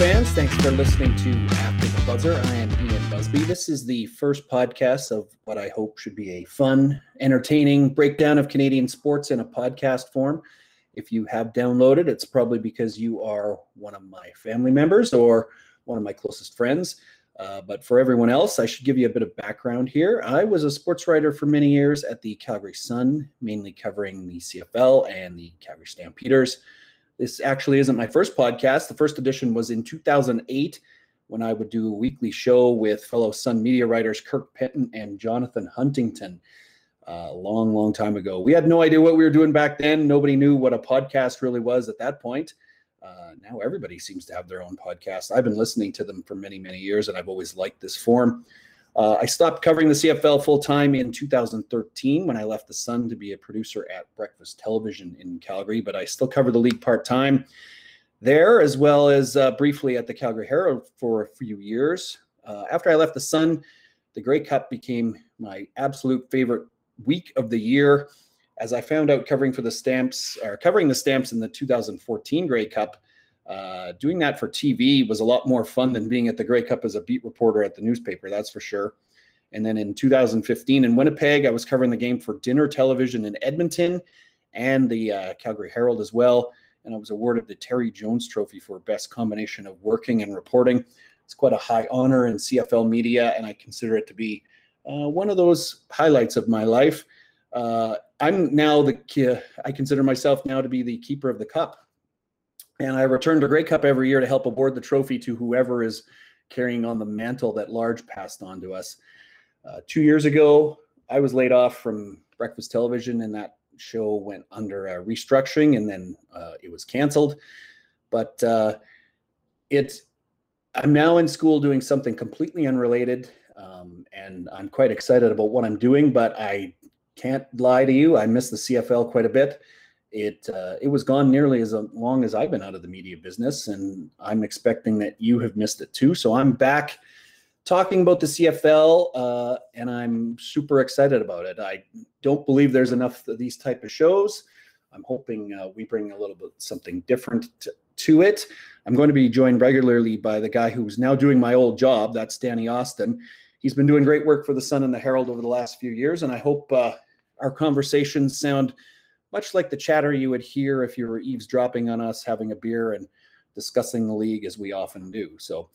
fans. Thanks for listening to After the Buzzer. I am Ian Busby. This is the first podcast of what I hope should be a fun, entertaining breakdown of Canadian sports in a podcast form. If you have downloaded, it's probably because you are one of my family members or one of my closest friends. Uh, but for everyone else, I should give you a bit of background here. I was a sports writer for many years at the Calgary Sun, mainly covering the CFL and the Calgary Stampeders. This actually isn't my first podcast. The first edition was in 2008 when I would do a weekly show with fellow Sun media writers Kirk Penton and Jonathan Huntington. Uh, a long, long time ago. We had no idea what we were doing back then. Nobody knew what a podcast really was at that point. Uh, now everybody seems to have their own podcast. I've been listening to them for many, many years, and I've always liked this form. Uh, I stopped covering the CFL full time in 2013 when I left the Sun to be a producer at Breakfast Television in Calgary, but I still cover the league part time there, as well as uh, briefly at the Calgary Herald for a few years. Uh, after I left the Sun, the Grey Cup became my absolute favorite week of the year as I found out covering for the stamps or covering the stamps in the 2014 Grey Cup, uh, doing that for TV was a lot more fun than being at the Grey Cup as a beat reporter at the newspaper. That's for sure. And then in 2015 in Winnipeg, I was covering the game for dinner television in Edmonton and the uh, Calgary Herald as well. And I was awarded the Terry Jones Trophy for best combination of working and reporting. It's quite a high honor in CFL media, and I consider it to be uh, one of those highlights of my life. Uh, I'm now the I consider myself now to be the keeper of the cup, and I return to Grey Cup every year to help award the trophy to whoever is carrying on the mantle that Large passed on to us. Uh, two years ago, I was laid off from Breakfast Television, and that show went under a restructuring, and then uh, it was canceled. But uh, it's I'm now in school doing something completely unrelated, um, and I'm quite excited about what I'm doing. But I can't lie to you. I miss the CFL quite a bit. It uh, it was gone nearly as long as I've been out of the media business, and I'm expecting that you have missed it too. So I'm back talking about the CFL, uh, and I'm super excited about it. I don't believe there's enough of these type of shows. I'm hoping uh, we bring a little bit something different to, to, it. I'm going to be joined regularly by the guy who's now doing my old job. That's Danny Austin. He's been doing great work for the Sun and the Herald over the last few years, and I hope uh, our conversations sound much like the chatter you would hear if you were eavesdropping on us having a beer and discussing the league as we often do. So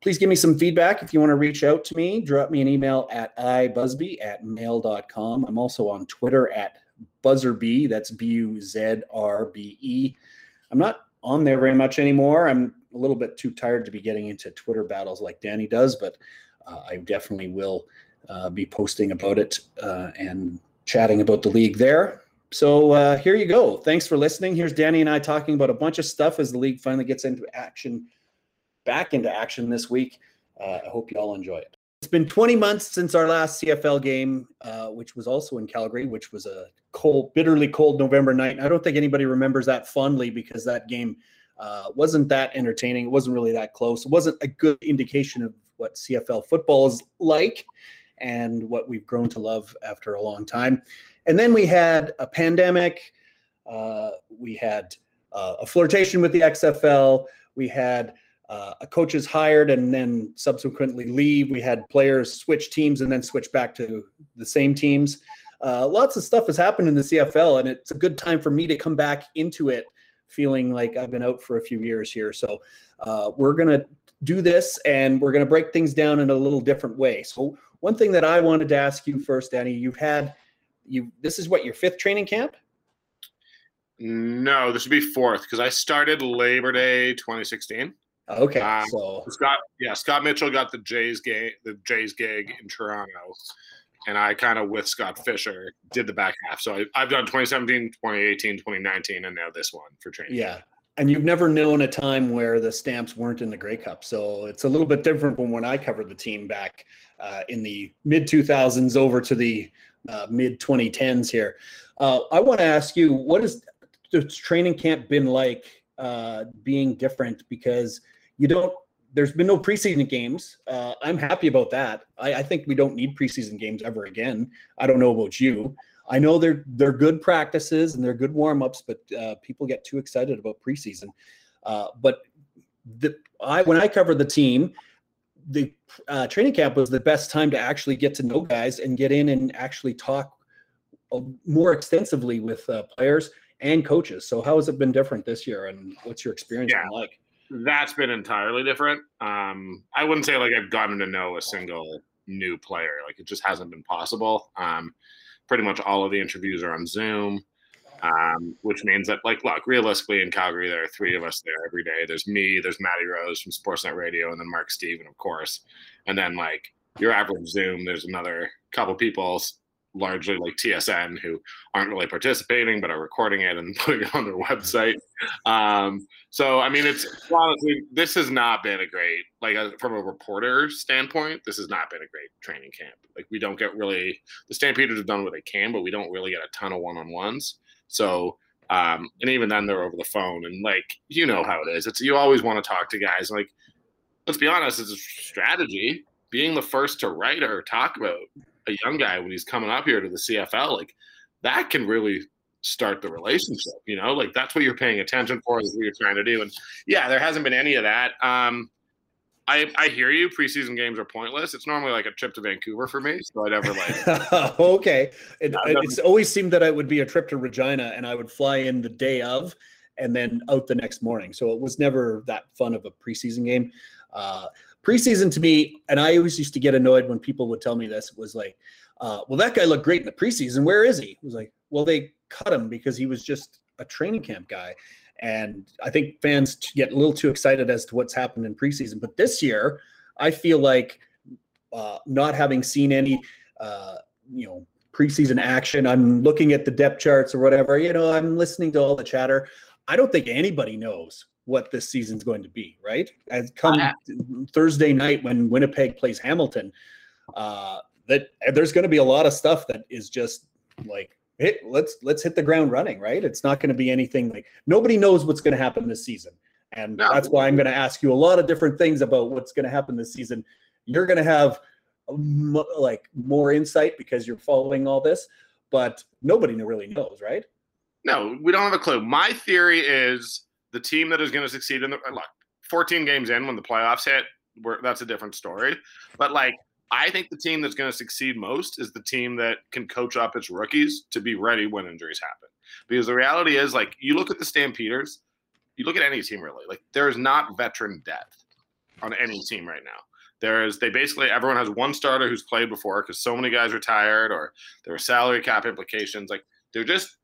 please give me some feedback. If you want to reach out to me, drop me an email at ibusby at mail.com. I'm also on Twitter at buzzerb. That's B U Z R B E. I'm not on there very much anymore. I'm a little bit too tired to be getting into Twitter battles like Danny does, but uh, I definitely will uh, be posting about it uh, and chatting about the league there. So uh, here you go. Thanks for listening. Here's Danny and I talking about a bunch of stuff as the league finally gets into action, back into action this week. Uh, I hope you all enjoy it. It's been 20 months since our last CFL game, uh, which was also in Calgary, which was a cold, bitterly cold November night. I don't think anybody remembers that fondly because that game uh, wasn't that entertaining. It wasn't really that close. It wasn't a good indication of what CFL football is like and what we've grown to love after a long time. And then we had a pandemic. Uh, we had uh, a flirtation with the XFL. We had uh, coaches hired and then subsequently leave. We had players switch teams and then switch back to the same teams. Uh, lots of stuff has happened in the CFL, and it's a good time for me to come back into it, feeling like I've been out for a few years here. So uh, we're gonna do this, and we're gonna break things down in a little different way. So one thing that I wanted to ask you first, Danny, you've had you this is what your fifth training camp? No, this would be fourth because I started Labor Day 2016. Okay, um, so Scott, yeah, Scott Mitchell got the Jays gig, the Jays gig in Toronto, and I kind of with Scott Fisher did the back half. So I, have done 2017, 2018, 2019, and now this one for training. Yeah, and you've never known a time where the stamps weren't in the Grey Cup, so it's a little bit different from when I covered the team back uh, in the mid 2000s over to the uh, mid 2010s here. Uh, I want to ask you, what has the training camp been like uh, being different? Because you don't, there's been no preseason games. Uh, I'm happy about that. I, I think we don't need preseason games ever again. I don't know about you. I know they're they're good practices and they're good warm ups, but uh, people get too excited about preseason. Uh, but the I when I covered the team, the uh, training camp was the best time to actually get to know guys and get in and actually talk uh, more extensively with uh, players and coaches. So how has it been different this year, and what's your experience Yeah. been like? That's been entirely different. Um, I wouldn't say like I've gotten to know a single new player. Like it just hasn't been possible. Um, pretty much all of the interviews are on Zoom, um, which means that like look, realistically in Calgary there are three of us there every day. There's me, there's Matty Rose from Sportsnet Radio, and then Mark Steven, of course. And then like your average Zoom, there's another couple people, largely like TSN, who aren't really participating but are recording it and putting it on their website. Um, so I mean, it's honestly this has not been a great like uh, from a reporter standpoint. This has not been a great training camp. Like we don't get really the Stampeders have done what they can, but we don't really get a ton of one on ones. So um, and even then they're over the phone and like you know how it is. It's you always want to talk to guys. Like let's be honest, it's a strategy. Being the first to write or talk about a young guy when he's coming up here to the CFL, like that can really start the relationship. You know, like that's what you're paying attention for. Is what you're trying to do. And yeah, there hasn't been any of that. Um, I I hear you. Preseason games are pointless. It's normally like a trip to Vancouver for me, so I never like. okay. It, Yeah, it's always seemed that it would be a trip to Regina and I would fly in the day of and then out the next morning. So it was never that fun of a preseason game. Uh, preseason to me, and I always used to get annoyed when people would tell me this, was like, uh, well, that guy looked great in the preseason. Where is he? It was like, well, they cut him because he was just a training camp guy. And I think fans get a little too excited as to what's happened in preseason. But this year, I feel like uh, not having seen any, uh, you know, preseason action. I'm looking at the depth charts or whatever. You know, I'm listening to all the chatter. I don't think anybody knows what this season's going to be. Right? As come Yeah. Thursday night when Winnipeg plays Hamilton, uh, that there's going to be a lot of stuff that is just like. Hit, let's let's hit the ground running, right? It's not going to be anything like nobody knows what's going to happen this season, and No. that's why I'm going to ask you a lot of different things about what's going to happen this season. You're going to have um, mo- like more insight because you're following all this, but nobody really knows, right? No, we don't have a clue. My theory is the team that is going to succeed in the look. 14 games in when the playoffs hit, we're, that's a different story. But like, I think the team that's going to succeed most is the team that can coach up its rookies to be ready when injuries happen. Because the reality is, like, you look at the Stampeders, you look at any team really, like, there is not veteran depth on any team right now. There is, they basically, everyone has one starter who's played before because so many guys retired or there were salary cap implications. Like, there just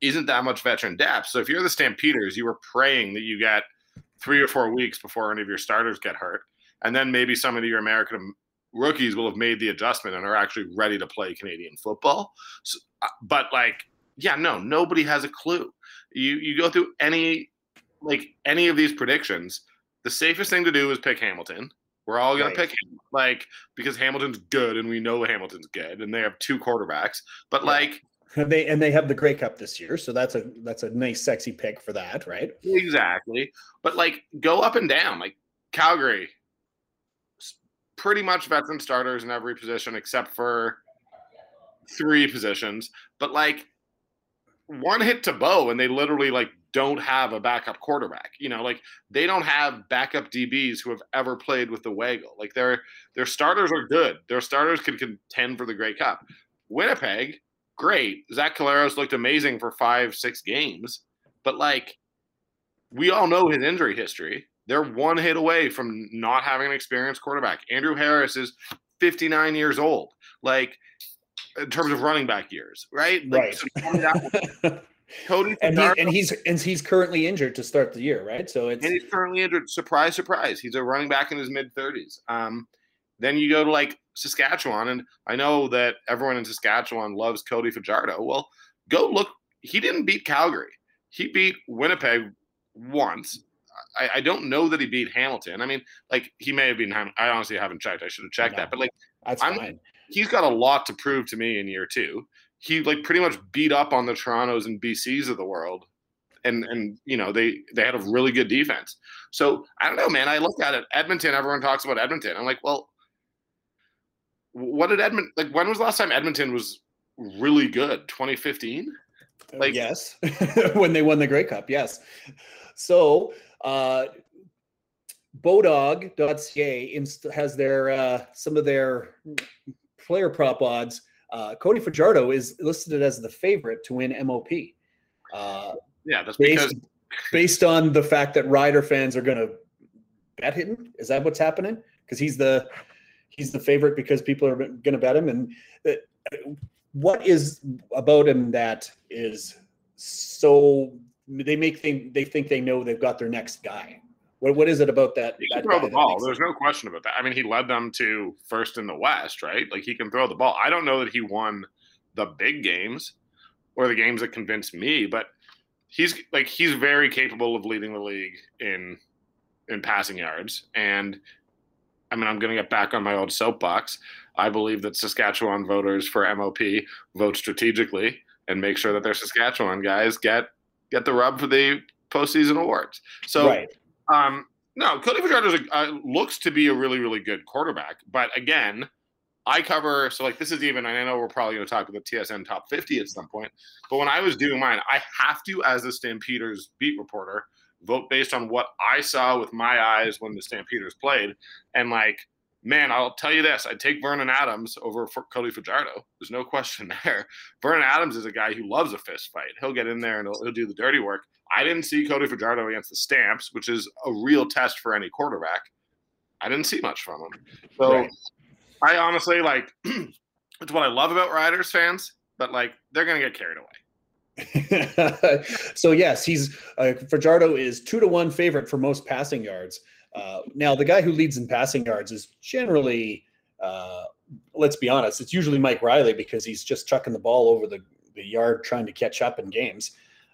isn't that much veteran depth. So if you're the Stampeders, you were praying that you get three or four weeks before any of your starters get hurt. And then maybe some of your American rookies will have made the adjustment and are actually ready to play Canadian football. So, uh, but like, yeah, no, nobody has a clue. You you go through any like any of these predictions, the safest thing to do is pick Hamilton. We're all gonna Right. pick him, like because Hamilton's good and we know Hamilton's good, and they have two quarterbacks. But Yeah. like, And they and they have the Grey Cup this year, so that's a that's a nice, sexy pick for that, right? Exactly. But like go up and down. Like Calgary, pretty much veteran starters in every position except for three positions. But like one hit to bow, and they literally like don't have a backup quarterback. You know, like they don't have backup DBs who have ever played with the Waggle. Like their their starters are good. Their starters can contend for the Grey Cup. Winnipeg, great. Zach Collaros looked amazing for five, six games. But like we all know his injury history. They're one hit away from not having an experienced quarterback. Andrew Harris is 59 years old. Like in terms of running back years, right? Like, Right. so Cody and he, and he's and he's currently injured to start the year, right? So it's and he's currently injured. Surprise, surprise. He's a running back in his mid 30s. Um, then you go to like Saskatchewan, and I know that everyone in Saskatchewan loves Cody Fajardo. Well, go look. He didn't beat Calgary. He beat Winnipeg once. I, I don't know that he beat Hamilton. I mean, like he may have been. I honestly haven't checked. I should have checked No. that. But like that's I'm- fine. he's got a lot to prove to me in year two. He like pretty much beat up on the Torontos and BCs of the world, and and you know they they had a really good defense. So I don't know, man. I look at it. Edmonton. Everyone talks about Edmonton. I'm like, well, what did Edmonton like? When was the last time Edmonton was really good? 2015. Uh, like- yes, when they won the Grey Cup, yes. So uh, Bodog.ca inst- has their uh, some of their player prop odds. Uh, Cody Fajardo is listed as the favorite to win MOP. Uh, Yeah, that's based, because based on the fact that Ryder fans are going to bet him. Is that what's happening? Because he's the he's the favorite because people are going to bet him. And uh, what is about him that is so they make think they think they know they've got their next guy. What what is it about that? he that throw the ball. There's no question about that. I mean, he led them to first in the West, right? Like he can throw the ball. I don't know that he won the big games or the games that convinced me, but he's like he's very capable of leading the league in in passing yards. And I mean, I'm going to get back on my old soapbox. I believe that Saskatchewan voters for MOP vote strategically and make sure that their Saskatchewan guys get get the rub for the postseason awards. So right. um, no, Cody Fajardo uh, looks to be a really, really good quarterback. But again, I cover so like this is even. and I know we're probably going to talk about the TSN top fifty at some point. But when I was doing mine, I have to, as the Stampeders beat reporter, vote based on what I saw with my eyes when the Stampeders played. And like, man, I'll tell you this: I'd take Vernon Adams over for Cody Fajardo. There's no question there. Vernon Adams is a guy who loves a fist fight. He'll get in there and he'll, he'll do the dirty work. I didn't see Cody Fajardo against the Stamps, which is a real test for any quarterback. I didn't see much from him. So Right. I honestly like it's what I love about Riders fans, but like they're gonna get carried away. so yes, he's uh, Fajardo is two to one favorite for most passing yards. Uh, now the guy who leads in passing yards is generally, uh, let's be honest, it's usually Mike Reilly because he's just chucking the ball over the, the yard trying to catch up in games.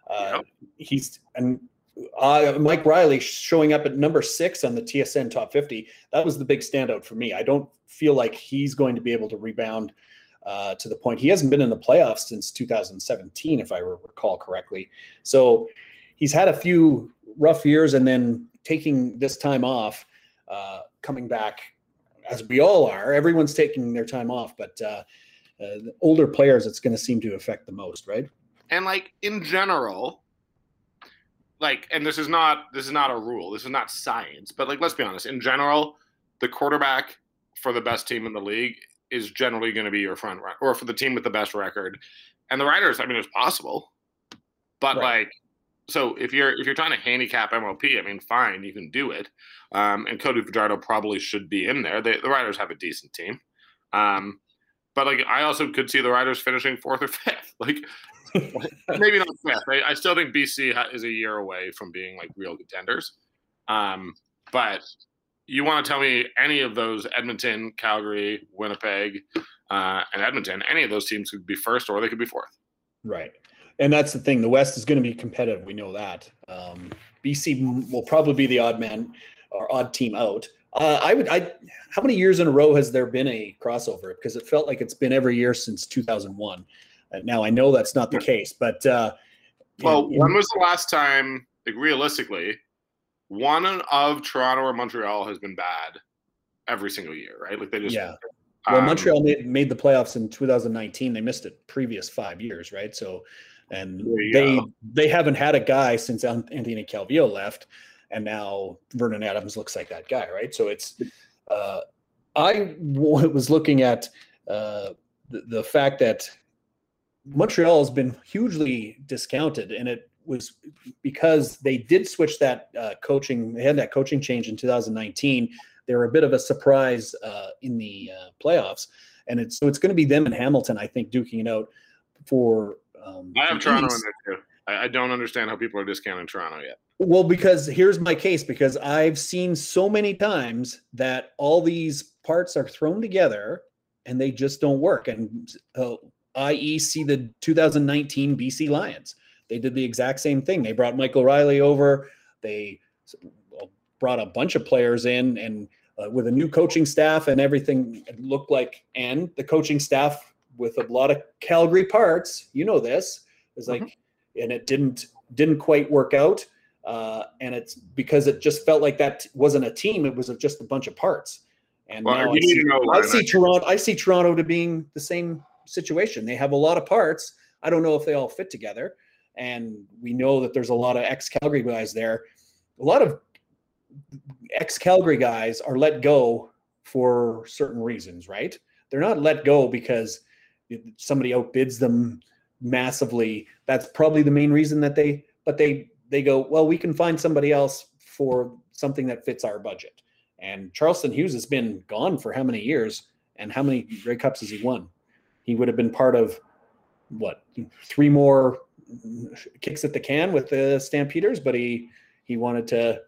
Uh. He's and uh, Mike Reilly showing up at number six on the TSN top 50. That was the big standout for me. I don't feel like he's going to be able to rebound uh, to the point he hasn't been in the playoffs since 2017, if I recall correctly. So he's had a few rough years and then taking this time off, uh, coming back as we all are. Everyone's taking their time off, but uh, uh, older players, it's going to seem to affect the most, right? And like in general, like, and this is not this is not a rule. This is not science. But like, let's be honest. In general, the quarterback for the best team in the league is generally going to be your front run, or for the team with the best record. And the Riders, I mean, it's possible, but Right. like, so if you're if you're trying to handicap MOP, I mean, fine, you can do it. Um, and Cody Fajardo probably should be in there. They, the Riders have a decent team. Um, but like, I also could see the Riders finishing fourth or fifth. Like, maybe not fifth. I, I still think BC is a year away from being like real contenders. Um, but you want to tell me any of those Edmonton, Calgary, Winnipeg, uh, and Edmonton, any of those teams could be first or they could be fourth. Right. And that's the thing. The West is going to be competitive. We know that. Um, BC will probably be the odd man or odd team out. Uh, I would. I. How many years in a row has there been a crossover? Because it felt like it's been every year since 2001. Uh, now I know that's not the case, but uh, Well, in- in- when was the last time, like realistically, one of Toronto or Montreal has been bad every single year, right? Like they just yeah. Well, um, Montreal made, made the playoffs in 2019. They missed it previous five years, right? So, and they go. they haven't had a guy since Anthony Calvillo left, and now Vernon Adams looks like that guy, right? So it's. Uh, I w- was looking at uh, the, the fact that Montreal has been hugely discounted, and it was because they did switch that uh, coaching. They had that coaching change in 2019. They were a bit of a surprise uh, in the uh, playoffs, and it's so it's going to be them and Hamilton, I think, duking it out for. Um, I have Toronto in there too. I, I don't understand how people are discounting Toronto yet. Well, because here's my case because I've seen so many times that all these parts are thrown together and they just don't work. And uh, i.e., see the 2019 BC Lions. They did the exact same thing. They brought Michael Reilly over. They brought a bunch of players in and uh, with a new coaching staff and everything looked like, and the coaching staff with a lot of Calgary parts, you know this, is like, and it didn't didn't quite work out uh, and it's because it just felt like that wasn't a team; it was just a bunch of parts. And Well, now you I see, know I see Toronto. I see Toronto to being the same situation. They have a lot of parts. I don't know if they all fit together, and we know that there's a lot of ex Calgary guys there. A lot of ex Calgary guys are let go for certain reasons, right? They're not let go because somebody outbids them massively. That's probably the main reason that they, but they they go, well, we can find somebody else for something that fits our budget. And Charleston Hughes has been gone for how many years, and how many Grey Cups has he won? He would have been part of what three more kicks at the can with the Stampeders, but he he wanted to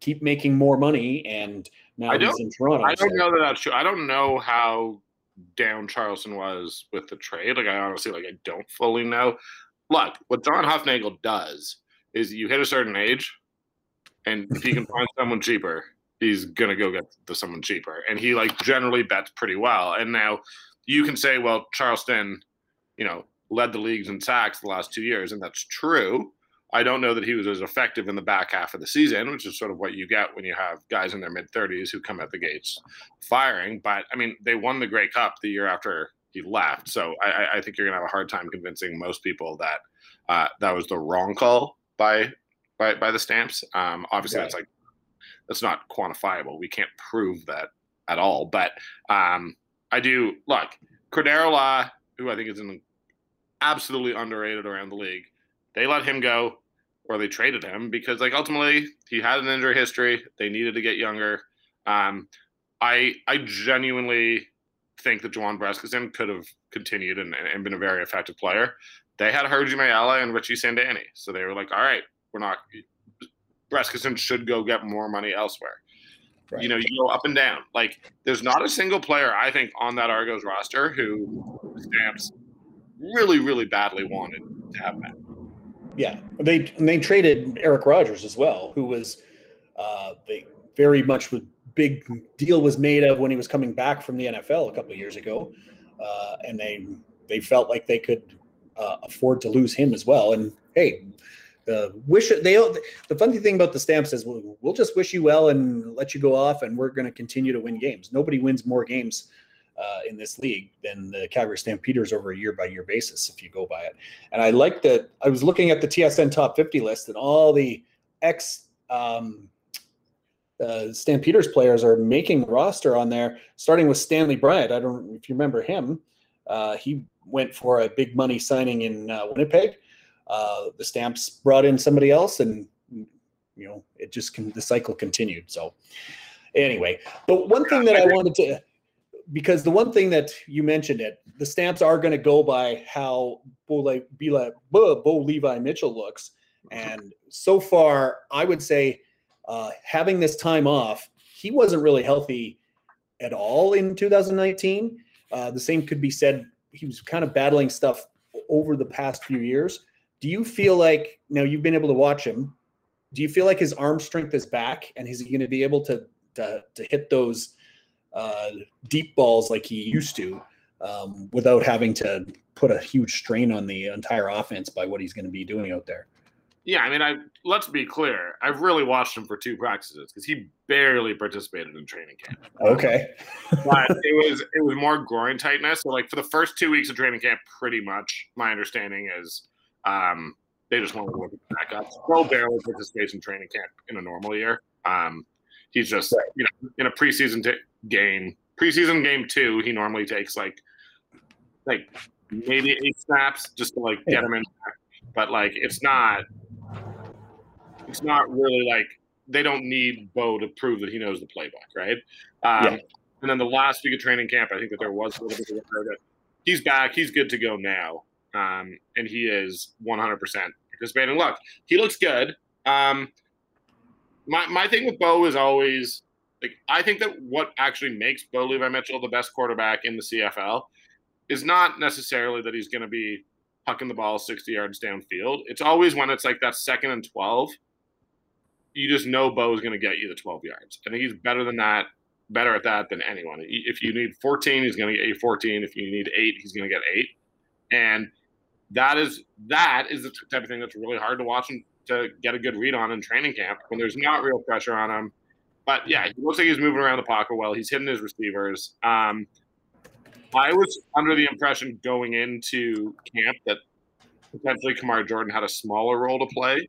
keep making more money, and now I he's in Toronto. I don't so- know that that's true. I don't know how down Charleston was with the trade. Like I honestly, like I don't fully know. Look, what John Hufnagel does is you hit a certain age, and if he can find someone cheaper, he's gonna go get the someone cheaper. And he like generally bets pretty well. And now you can say, well, Charleston, you know, led the leagues in sacks the last two years, and that's true. I don't know that he was as effective in the back half of the season, which is sort of what you get when you have guys in their mid 30s who come at the gates firing. But I mean, they won the Grey Cup the year after he left, so I, I think you're gonna have a hard time convincing most people that uh, that was the wrong call by by by the Stamps. Um, obviously, Right. that's like that's not quantifiable. We can't prove that at all. But um, I do look Cordarro Law, who I think is an absolutely underrated around the league. They let him go, or they traded him because, like, ultimately he had an injury history. They needed to get younger. Um, I I genuinely think that Juwan Brescacin could have continued and, and been a very effective player. They had Hergy Mayala and Richie Sindani, so they were like, "All right, we're not." Brescison should go get more money elsewhere. Right. You know, you go up and down. Like, there's not a single player I think on that Argos roster who Stamps really, really badly wanted to have back. Yeah, they they traded Eric Rogers as well, who was uh, they very much was big deal was made of when he was coming back from the NFL a couple of years ago, uh, and they they felt like they could uh, afford to lose him as well. And hey, the wish they the funny thing about the Stamps is we'll, we'll just wish you well and let you go off, and we're going to continue to win games. Nobody wins more games uh, in this league than the Calgary Stampeders over a year by year basis, if you go by it. And I like that. I was looking at the TSN top 50 list, and all the ex um, uh, Stampeders players are making roster on there, starting with Stanley Bryant. I don't know if you remember him. Uh, he went for a big money signing in uh, Winnipeg. Uh, the Stamps brought in somebody else, and you know it just can, the cycle continued. So anyway, but one thing that I wanted to because the one thing that you mentioned it, the stamps are going to go by how Bo, Le- Bila- Bo, Levi Mitchell looks, and so far, I would say uh, having this time off, he wasn't really healthy at all in 2019. Uh, the same could be said. He was kind of battling stuff over the past few years. Do you feel like now you've been able to watch him? Do you feel like his arm strength is back, and is he going to be able to to, to hit those? Uh, deep balls like he used to um, without having to put a huge strain on the entire offense by what he's going to be doing out there. Yeah, I mean, I let's be clear. I've really watched him for two practices because he barely participated in training camp. Okay. but it was it was more groin tightness. So like for the first two weeks of training camp, pretty much my understanding is um, they just want to look at back up. Pro barely participates in training camp in a normal year. Um, he's just Right. you know in a preseason t- game, preseason game two, he normally takes like like maybe eight snaps just to like get him in. But like it's not it's not really like they don't need Bo to prove that he knows the playbook, right? Um, Yeah. And then the last week of training camp, I think that there was a little bit of a he's back, he's good to go now, um, and he is 100% participating. Look, he looks good. Um, my my thing with Bo is always like I think that what actually makes Bo Levi Mitchell the best quarterback in the CFL is not necessarily that he's going to be hucking the ball 60 yards downfield. It's always when it's like that second and 12 you just know Bo is going to get you the 12 yards. I think he's better than that, better at that than anyone. If you need 14, he's going to get you 14. If you need eight, he's going to get eight. And that is that is the type of thing that's really hard to watch and to get a good read on in training camp when there's not real pressure on him. But yeah, he looks like he's moving around the pocket well. He's hitting his receivers. Um, I was under the impression going into camp that potentially Kamar Jorden had a smaller role to play.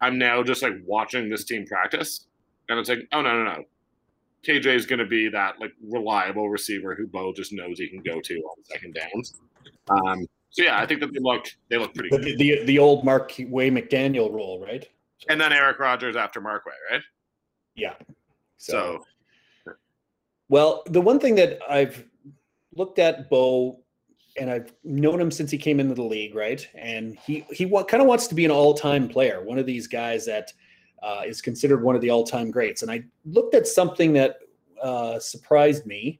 I'm now just like watching this team practice, And it's like, oh no, no, no. KJ is going to be that like reliable receiver who Bo just knows he can go to on second downs. Um, so yeah, I think that they look they look pretty the, good. The the old Marquay McDaniel role, right? And then Eric Rogers after Marquay, right? Yeah. So, so, well, the one thing that I've looked at Bo and I've known him since he came into the league, right? And he he wa- kind of wants to be an all-time player, one of these guys that uh, is considered one of the all-time greats. And I looked at something that uh, surprised me,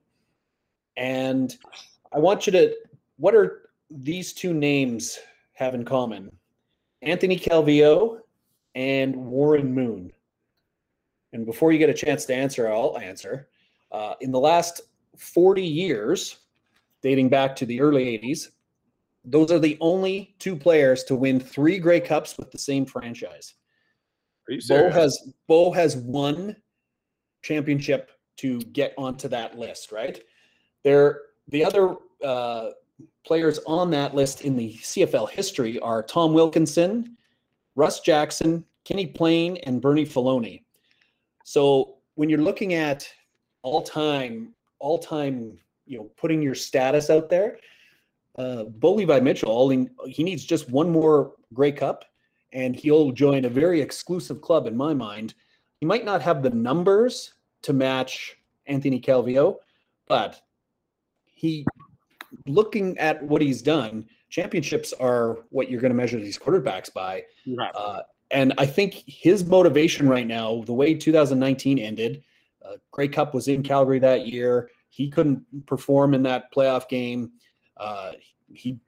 and I want you to. What are these two names have in common? Anthony Calvillo and Warren Moon. And before you get a chance to answer, I'll answer. Uh, in the last 40 years, dating back to the early 80s, those are the only two players to win three Grey Cups with the same franchise. Bo has Bo has one championship to get onto that list, right? There, the other uh, players on that list in the CFL history are Tom Wilkinson, Russ Jackson, Kenny Payne, and Bernie Faloney. So when you're looking at all time, all time, you know, putting your status out there, uh, Bo Levi Mitchell, all he needs just one more Grey Cup, and he'll join a very exclusive club in my mind. He might not have the numbers to match Anthony Calvillo, but he, looking at what he's done, championships are what you're going to measure these quarterbacks by. Right. Uh, and I think his motivation right now, the way 2019 ended, uh, Grey Cup was in Calgary that year. He couldn't perform in that playoff game. Uh, he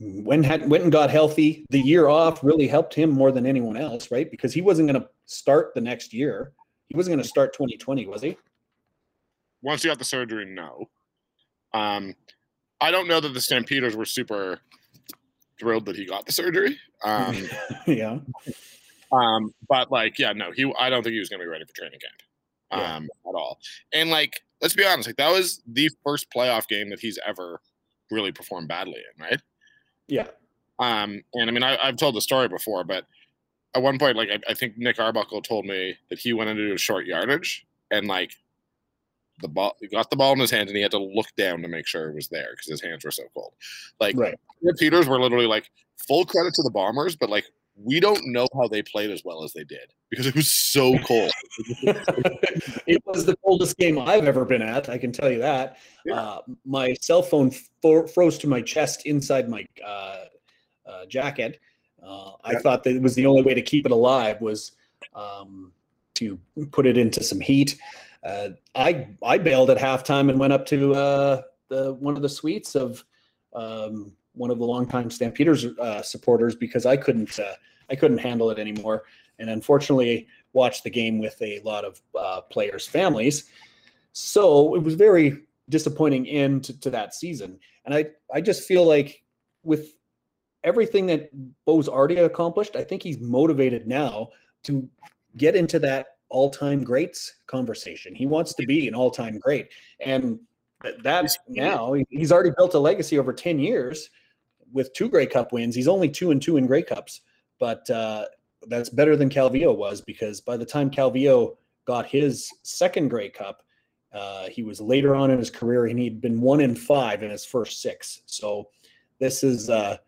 went had, went and got healthy. The year off really helped him more than anyone else, right? Because he wasn't going to start the next year. He wasn't going to start 2020, was he? Once he got the surgery, no. Um, I don't know that the Stampeders were super thrilled that he got the surgery. Um, yeah. Um, but like, yeah, no, he. I don't think he was going to be ready for training camp, um, yeah. at all. And like, let's be honest, like that was the first playoff game that he's ever really performed badly in, right? Yeah. Um, and I mean, I, have told the story before, but at one point, like I, I think Nick Arbuckle told me that he went into a short yardage and like the ball he got the ball in his hands and he had to look down to make sure it was there because his hands were so cold. Like right. Peters were literally like full credit to the Bombers, but like we don't know how they played as well as they did because it was so cold. it was the coldest game I've ever been at. I can tell you that. Yeah. Uh, my cell phone froze to my chest inside my uh, uh, jacket. Uh, I thought that it was the only way to keep it alive was um, to put it into some heat. Uh, I I bailed at halftime and went up to uh, the one of the suites of um, one of the longtime Stampeders uh, supporters because I couldn't uh, I couldn't handle it anymore, and unfortunately watched the game with a lot of uh, players' families. So it was very disappointing end to, to that season, and I I just feel like with everything that Bo's already accomplished, I think he's motivated now to get into that all-time greats conversation. He wants to be an all-time great, and that's now he's already built a legacy over 10 years with two Grey Cup wins. He's only two and two in Grey Cups, but uh, that's better than Calvillo was because by the time Calvillo got his second Grey Cup, uh, he was later on in his career and he'd been one in five in his first six. So this is, uh,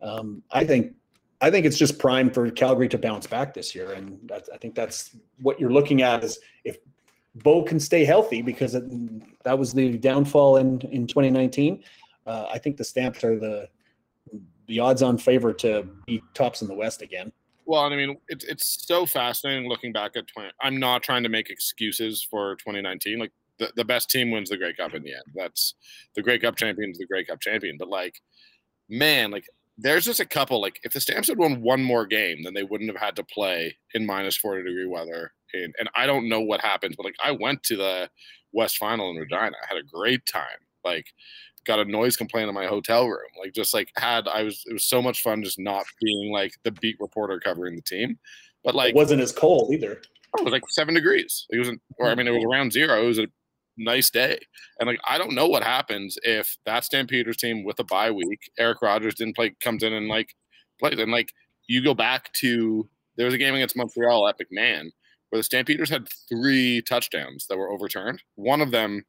um, I think, I think it's just prime for Calgary to bounce back this year, and I think that's what you're looking at is if Bo can stay healthy because it, that was the downfall in in 2019. Uh, I think the Stamps are the the odds-on favorite to be tops in the West again. Well, I mean, it's it's so fascinating looking back at 20. I'm not trying to make excuses for 2019. Like the, the best team wins the Grey Cup in the end. That's the Grey Cup champion is the Grey Cup champion. But like, man, like there's just a couple like if the Stamps had won one more game, then they wouldn't have had to play in minus 40 degree weather. And, and I don't know what happens, but like I went to the West Final in Regina. I had a great time. Like got a noise complaint in my hotel room. Like just like had I was it was so much fun just not being like the beat reporter covering the team. But like it wasn't as cold either. It was like seven degrees. It wasn't or I hmm. mean it was around zero. It was a nice day. And like I don't know what happens if that Stampeders team with a bye week, Eric Rogers didn't play, comes in and like plays. And like you go back to there was a game against Montreal, Epic Man, where the Stampeders had three touchdowns that were overturned. One of them,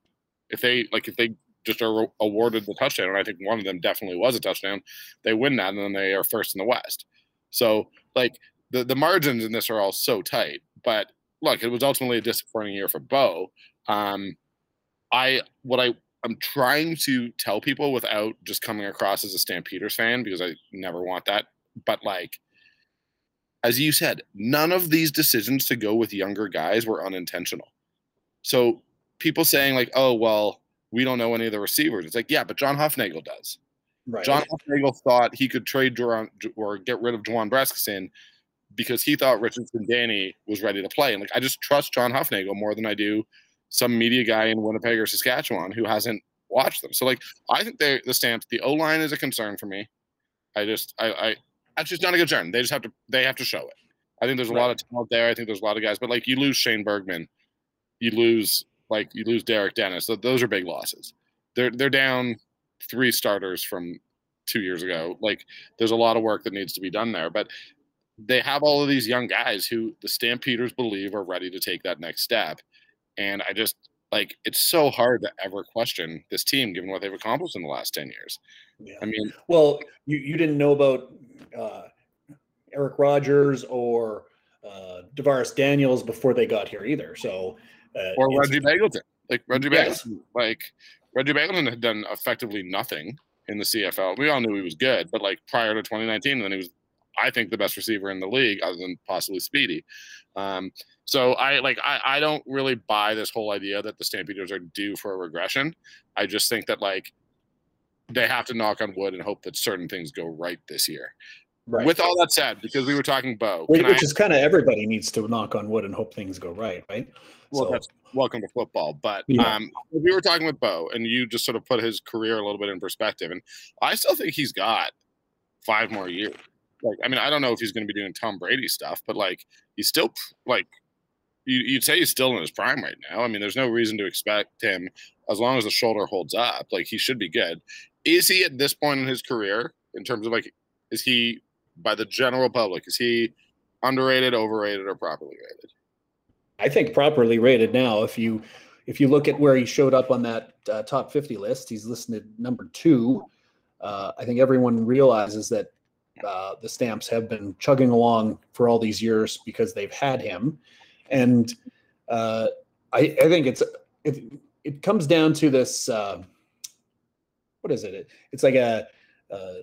if they like, if they just are awarded the touchdown, and I think one of them definitely was a touchdown, they win that, and then they are first in the West. So like the the margins in this are all so tight. But look, it was ultimately a disappointing year for Bo. Um, I what I I'm trying to tell people without just coming across as a Stampeders fan because I never want that. But like, as you said, none of these decisions to go with younger guys were unintentional. So people saying like, "Oh well, we don't know any of the receivers," it's like, yeah, but John Hufnagel does. Right. John Hufnagel thought he could trade Duran or get rid of Juwan Brescacin because he thought Richard Sindani was ready to play. And like, I just trust John Hufnagel more than I do some media guy in Winnipeg or Saskatchewan who hasn't watched them. So like I think they the stamp the O line is a concern for me. I just I I that's just not a good concern. They just have to they have to show it. I think there's a right. lot of talent there. I think there's a lot of guys, but like you lose Shane Bergman, you lose like you lose Derek Dennis. So those are big losses. They're they're down three starters from two years ago. Like there's a lot of work that needs to be done there. But they have all of these young guys who the Stampeders believe are ready to take that next step. And I just like it's so hard to ever question this team given what they've accomplished in the last 10 years. Yeah. I mean, well, you, you didn't know about uh, Eric Rogers or uh, DaVaris Daniels before they got here either. So, uh, or Reggie Begelton, like Reggie yes. Like Reggie Begelton had done effectively nothing in the CFL. We all knew he was good, but like prior to 2019, then he was, I think, the best receiver in the league, other than possibly Speedy. Um, so I like I, I don't really buy this whole idea that the Stampeders are due for a regression. I just think that like they have to knock on wood and hope that certain things go right this year. Right. With all that said, because we were talking Bo, which, I, is kind of everybody needs to knock on wood and hope things go right, right? Well, so, that's welcome to football. But yeah. um, we were talking with Bo, and you just sort of put his career a little bit in perspective, and I still think he's got five more years. Like, I mean, I don't know if he's going to be doing Tom Brady stuff, but like, he's still like you, would say he's still in his prime right now. I mean, there's no reason to expect him as long as the shoulder holds up. Like he should be good. Is he at this point in his career, in terms of like, is he by the general public? Is he underrated, overrated, or properly rated? I think properly rated now. If you if you look at where he showed up on that uh, top 50 list, he's listed number two. Uh, I think everyone realizes that uh, the Stamps have been chugging along for all these years because they've had him. And uh, I, I think it's it, it comes down to this uh, what is it? It's like a, a,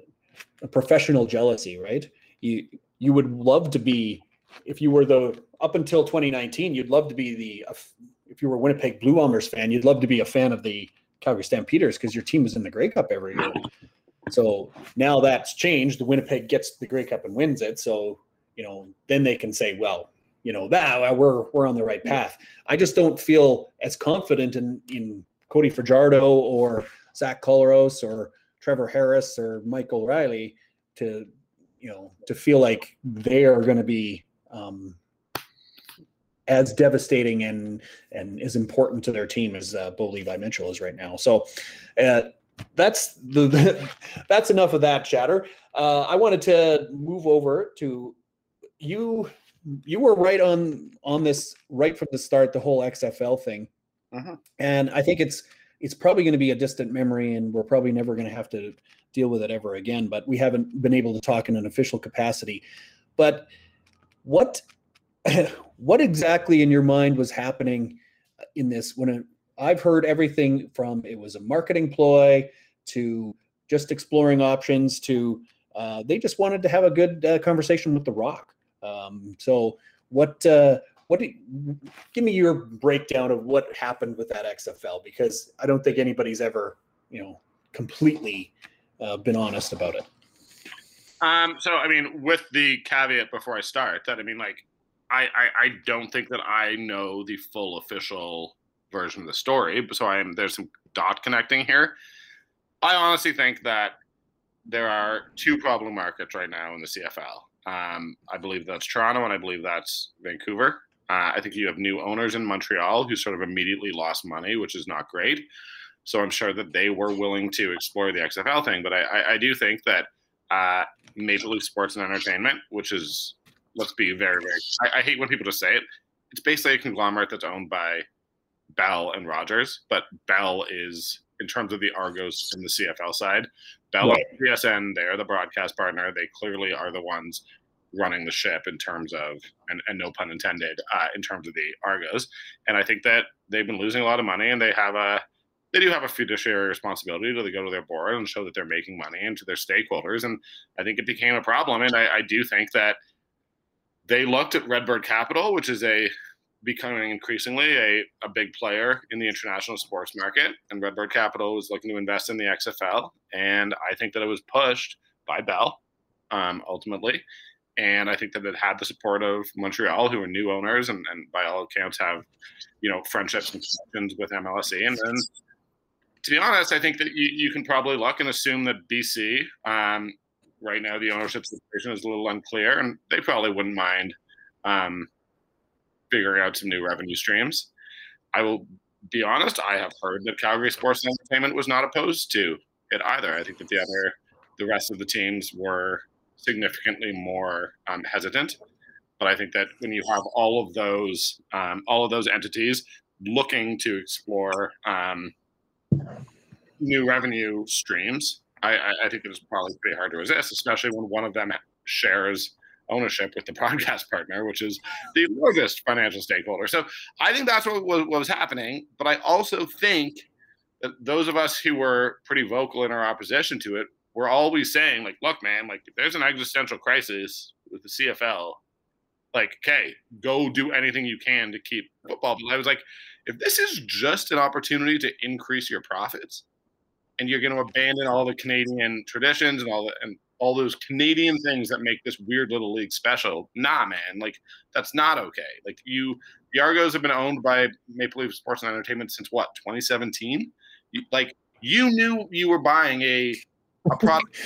a professional jealousy right? You you would love to be if you were the up until 2019 you'd love to be the if you were a winnipeg blue bombers fan you'd love to be a fan of the calgary stampeders because your team was in the grey cup every year so now that's changed the winnipeg gets the grey cup and wins it so you know then they can say well you know that we're we're on the right path. I just don't feel as confident in in Cody Fajardo or Zach Collaros or Trevor Harris or Michael Reilly to you know to feel like they are going to be um, as devastating and and as important to their team as uh, Bo Levi Mitchell is right now. So uh, that's the, the, that's enough of that chatter. Uh, I wanted to move over to you you were right on on this right from the start, the whole XFL thing, uh-huh. and I think it's it's probably going to be a distant memory, and we're probably never going to have to deal with it ever again. But we haven't been able to talk in an official capacity. But what what exactly in your mind was happening in this when it, I've heard everything from it was a marketing ploy to just exploring options to uh, they just wanted to have a good uh, conversation with the Rock. Um, so what uh, what give me your breakdown of what happened with that XFL because I don't think anybody's ever you know completely uh, been honest about it. Um, so I mean, with the caveat before I start that I mean, like, I, I I don't think that I know the full official version of the story, so I am there's some dot connecting here. I honestly think that there are two problem markets right now in the CFL. Um, I believe that's Toronto, and I believe that's Vancouver. Uh, I think you have new owners in Montreal who sort of immediately lost money, which is not great. So I'm sure that they were willing to explore the XFL thing. But I, I, I do think that uh, Major League Sports and Entertainment, which is, let's be very, very, I, I hate when people just say it. it's basically a conglomerate that's owned by Bell and Rogers, but Bell is in terms of the Argos and the CFL side. Bell right. TSN, they're the broadcast partner. They clearly are the ones running the ship in terms of, and, and no pun intended, uh, in terms of the Argos. And I think that they've been losing a lot of money, and they have a they do have a fiduciary responsibility to go to their board and show that they're making money and to their stakeholders. And I think it became a problem. And I, I do think that they looked at Redbird Capital, which is a becoming increasingly a, a big player in the international sports market. And Redbird Capital was looking to invest in the XFL. And I think that it was pushed by Bell um, ultimately. And I think that it had the support of Montreal, who are new owners and, and by all accounts have, you know, friendships and connections with MLSE. And then, to be honest, I think that you, you can probably look and assume that BC, um, right now, the ownership situation is a little unclear, and they probably wouldn't mind um, figuring out some new revenue streams. I will be honest, I have heard that Calgary Sports and Entertainment was not opposed to it either. I think that the other, the rest of the teams were significantly more um, hesitant. But I think that when you have all of those, um, all of those entities looking to explore um, new revenue streams, I, I, think it is probably pretty hard to resist, especially when one of them shares ownership with the broadcast partner, which is the largest financial stakeholder. So I think that's what was, what was happening. But I also think that those of us who were pretty vocal in our opposition to it were always saying, like, look, man, like if there's an existential crisis with the CFL, like, okay, go do anything you can to keep football. But I was like, if this is just an opportunity to increase your profits, and you're going to abandon all the Canadian traditions and all the and all those Canadian things that make this weird little league special. Nah, man, like that's not okay. Like you, the Argos have been owned by Maple Leaf Sports and Entertainment since what 2017. You, like you knew you were buying a a product.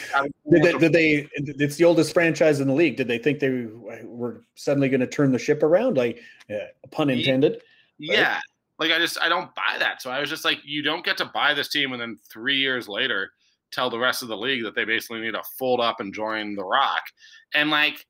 did, they, did they? It's the oldest franchise in the league. Did they think they were suddenly going to turn the ship around? Like, uh, pun intended. Yeah. Right? Like I just I don't buy that. So I was just like, you don't get to buy this team and then three years later tell the rest of the league that they basically need to fold up and join The Rock. And like,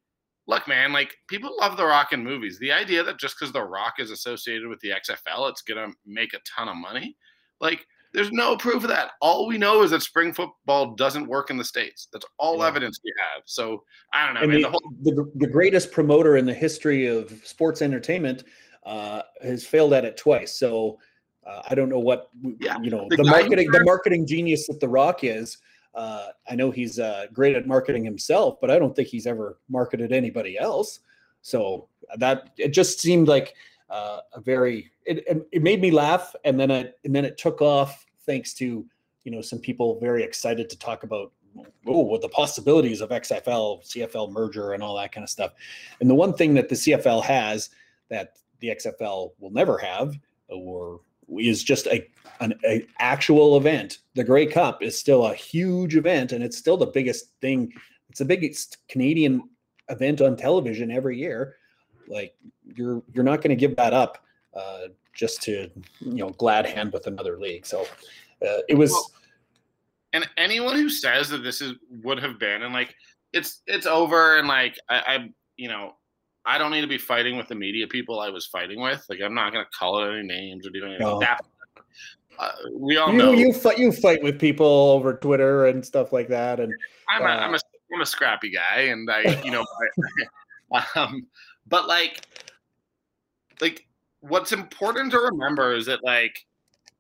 look, man, like people love The Rock in movies. The idea that just because The Rock is associated with the XFL, it's gonna make a ton of money, like. There's no proof of that. All we know is that spring football doesn't work in the states. That's all yeah. evidence we have. So I don't know. Man, the, the, whole- the, the greatest promoter in the history of sports entertainment uh, has failed at it twice. So uh, I don't know what yeah, you know the, the marketing the marketing genius that The Rock is. Uh, I know he's uh, great at marketing himself, but I don't think he's ever marketed anybody else. So that it just seemed like uh, a very it, it made me laugh, and then it and then it took off thanks to you know some people very excited to talk about oh what the possibilities of XFL CFL merger and all that kind of stuff. And the one thing that the CFL has that the XFL will never have or is just a an a actual event. The Grey Cup is still a huge event, and it's still the biggest thing. It's the biggest Canadian event on television every year. Like you're you're not going to give that up uh, just to you know glad hand with another league. So uh, it was. Well, and anyone who says that this is would have been and like it's it's over and like I, I you know I don't need to be fighting with the media people I was fighting with. Like I'm not going to call it any names or do anything no. like that. Uh, we all you, know you fight. You fight with people over Twitter and stuff like that. And I'm, uh, a, I'm a I'm a scrappy guy, and I you know, I, um, but like, like what's important to remember is that like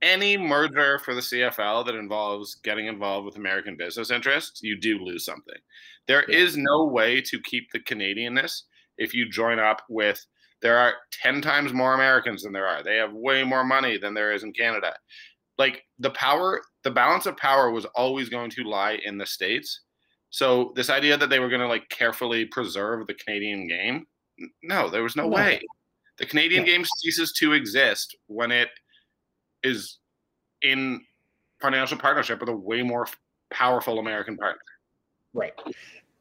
any merger for the CFL that involves getting involved with American business interests, you do lose something. There yeah. is no way to keep the Canadianness if you join up with there are 10 times more Americans than there are. They have way more money than there is in Canada. Like the power, the balance of power was always going to lie in the States. So this idea that they were going to like carefully preserve the Canadian game, no, there was no, no. way. The Canadian game ceases to exist when it is in financial partnership with a way more powerful American partner. Right.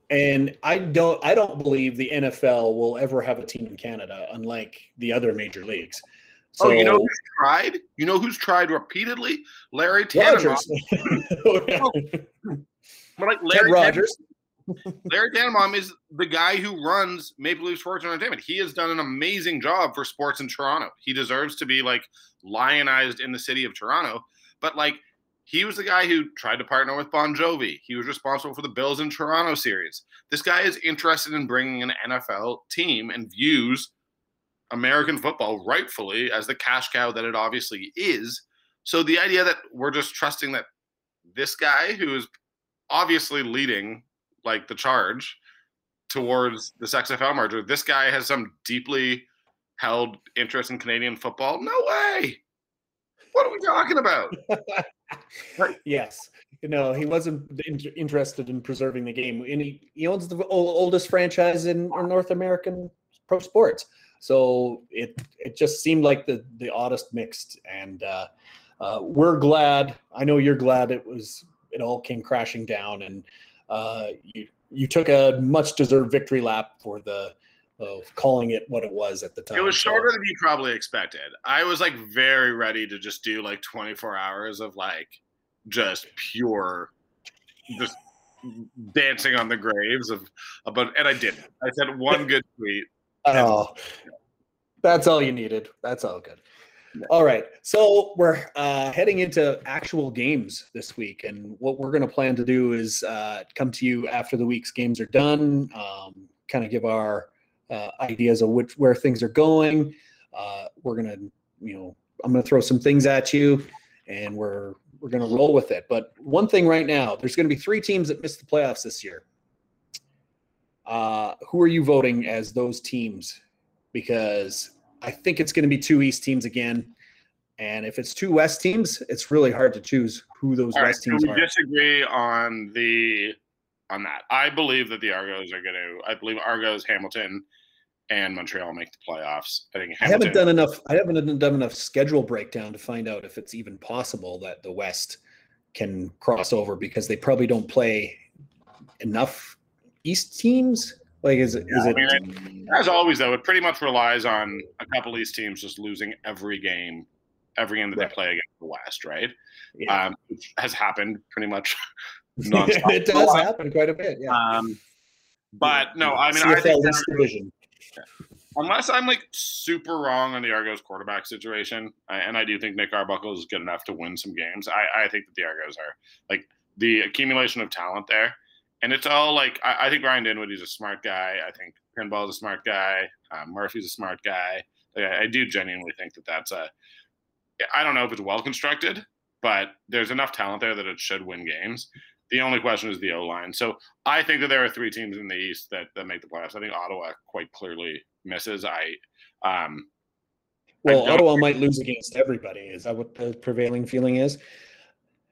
And I don't I don't believe the NFL will ever have a team in Canada, unlike the other major leagues. So, oh, you know who's tried? You know who's tried repeatedly? Larry Tanner. Rogers. Oh, oh. but like Larry Ted Rogers. Larry Tannenbaum is the guy who runs Maple Leaf Sports and Entertainment. He has done an amazing job for sports in Toronto. He deserves to be like lionized in the city of Toronto. But like he was the guy who tried to partner with Bon Jovi. He was responsible for the Bills in Toronto series. This guy is interested in bringing an NFL team and views American football rightfully as the cash cow that it obviously is. So the idea that we're just trusting that this guy who is obviously leading like the charge towards this XFL merger, this guy has some deeply held interest in Canadian football. No way. What are we talking about? yes. Know, he wasn't in- interested in preserving the game. And he, he owns the oldest franchise in our North American pro sports. So it it just seemed like the the oddest mixed. And uh, uh, we're glad. I know you're glad it was it all came crashing down and uh, you you took a much deserved victory lap for the of calling it what it was at the time. It was shorter so. than you probably expected. I was like very ready to just do like 24 hours of like just pure, just dancing on the graves of about, and I didn't. I said one good tweet. Oh, that's all you needed. That's all good. All right. So we're uh, heading into actual games this week. And what we're going to plan to do is uh, come to you after the week's games are done, um, kind of give our uh, ideas of which where things are going. Uh, we're gonna, you know, I'm gonna throw some things at you, and we're we're gonna roll with it. But one thing right now, there's gonna be three teams that missed the playoffs this year. Uh, who are you voting as those teams? Because I think it's going to be two East teams again. And if it's two West teams, it's really hard to choose who those All West right, teams we are. disagree on the on that. I believe that the Argos are going to. I believe Argos, Hamilton, and Montreal make the playoffs. I think Hamilton, I haven't done enough. I haven't done enough schedule breakdown to find out if it's even possible that the West can cross over because they probably don't play enough East teams. Like, is it? Yeah, is it? I mean, as always, though, it pretty much relies on a couple East teams just losing every game, every game that right. they play against the West, right? Yeah. Um, which has happened pretty much. it does happen quite a bit. Yeah. Um, but no, I mean, CFL I think division unless I'm like super wrong on the Argos quarterback situation, and I do think Nick Arbuckle is good enough to win some games. I, I think that the Argos are like the accumulation of talent there, and it's all like I, I think Ryan Dinwiddie's a smart guy. I think Pinball's a smart guy. Um, Murphy's a smart guy. Like, I, I do genuinely think that that's a. I don't know if it's well constructed, but there's enough talent there that it should win games. The only question is the O line. So I think that there are three teams in the East that, that make the playoffs. I think Ottawa quite clearly misses. I um well, I Ottawa might lose against everybody. Is that what the prevailing feeling is?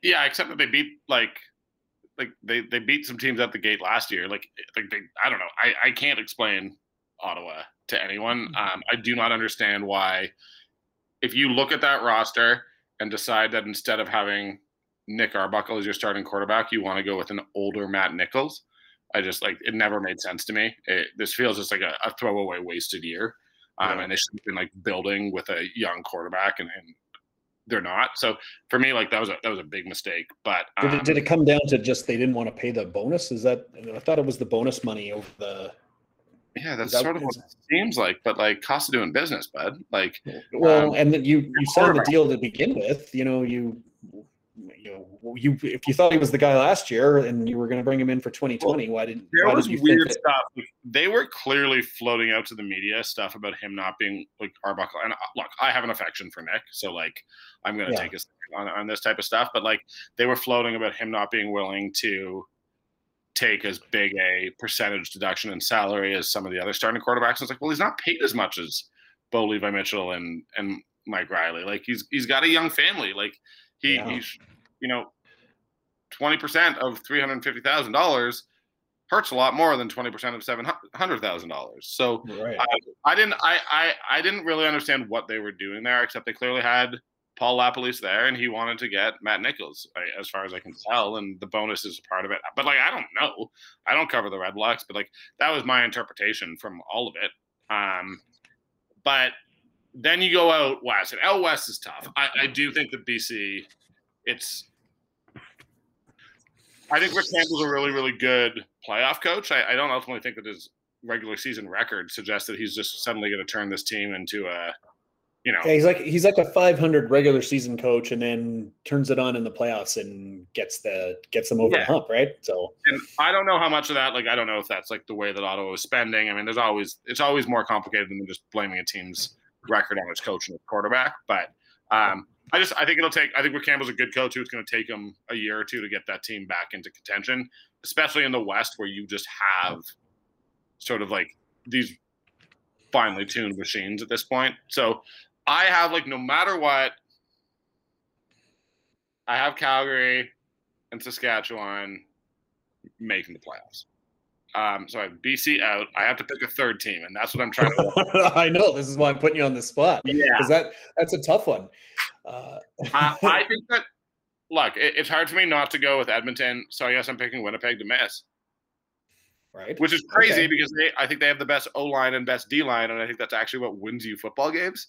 Yeah, except that they beat like like they, they beat some teams at the gate last year. Like like they I don't know. I, I can't explain Ottawa to anyone. Mm-hmm. Um, I do not understand why if you look at that roster and decide that instead of having Nick Arbuckle as your starting quarterback, you want to go with an older Matt Nichols. I just like it never made sense to me. It, this feels just like a, a throwaway, wasted year. Um, yeah. And they should have been like building with a young quarterback, and, and, they're not. So for me, like that was a that was a big mistake. But um, did, it, did it come down to just they didn't want to pay the bonus? Is that I thought it was the bonus money over the yeah, that's that sort of what it seems like. But like cost of doing business, bud. Like, well, um, and then you you signed the deal to begin with. You know, you you know, you if you thought he was the guy last year and you were going to bring him in for 2020, well, why didn't there why was did weird stuff? They were clearly floating out to the media stuff about him not being like Arbuckle. And uh, look, I have an affection for Nick, so like I'm going to yeah. take his on, on this type of stuff. But like they were floating about him not being willing to take as big a percentage deduction in salary as some of the other starting quarterbacks. It's like, well, he's not paid as much as Bo Levi Mitchell and and Mike Reilly. Like he's he's got a young family. Like he, yeah. he's, you know, twenty percent of three hundred fifty thousand dollars hurts a lot more than twenty percent of seven hundred thousand dollars. So right. I, I, didn't, I, I, I didn't really understand what they were doing there, except they clearly had Paul LaPolice there, and he wanted to get Matt Nichols, as far as I can tell, and the bonus is a part of it. But like, I don't know, I don't cover the Red Blacks, but like that was my interpretation from all of it. Um, but then you go out west, and out west is tough. I, I do think that BC, it's I think Rick Campbell's a really, really good playoff coach. I, I don't ultimately think that his regular season record suggests that he's just suddenly going to turn this team into a, you know, yeah, he's like he's like a 500 regular season coach, and then turns it on in the playoffs and gets the gets them over yeah. the hump, right? So, and I don't know how much of that, like, I don't know if that's like the way that Ottawa is spending. I mean, there's always it's always more complicated than just blaming a team's record on its coach and its quarterback, but. Um, I just I think it'll take I think Campbell's a good coach who's going to take him a year or two to get that team back into contention, especially in the West where you just have sort of like these finely tuned machines at this point. So I have like no matter what, I have Calgary and Saskatchewan making the playoffs. Um, so I have BC out. I have to pick a third team, and that's what I'm trying to. I know this is why I'm putting you on the spot. Yeah, because that that's a tough one. Uh, I, I, think that look, it, it's hard for me not to go with Edmonton, so I guess I'm picking Winnipeg to miss. Right. Which is crazy okay. because they I think they have the best O line and best D line, and I think that's actually what wins you football games.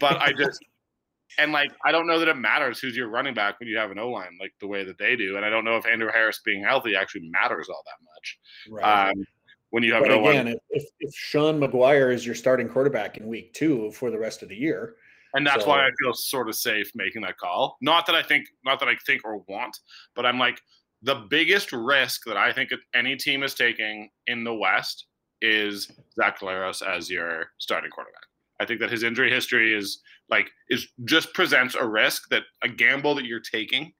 But I just and like I don't know that it matters who's your running back when you have an O line like the way that they do, and I don't know if Andrew Harris being healthy actually matters all that much. Right. Um, when you have but again, if, if Sean McGuire is your starting quarterback in week two for the rest of the year, and that's so, why I feel sort of safe making that call. Not that I think, not that I think or want, but I'm like the biggest risk that I think any team is taking in the West is Zach Collaros as your starting quarterback. I think that his injury history is like is just presents a risk that a gamble that you're taking.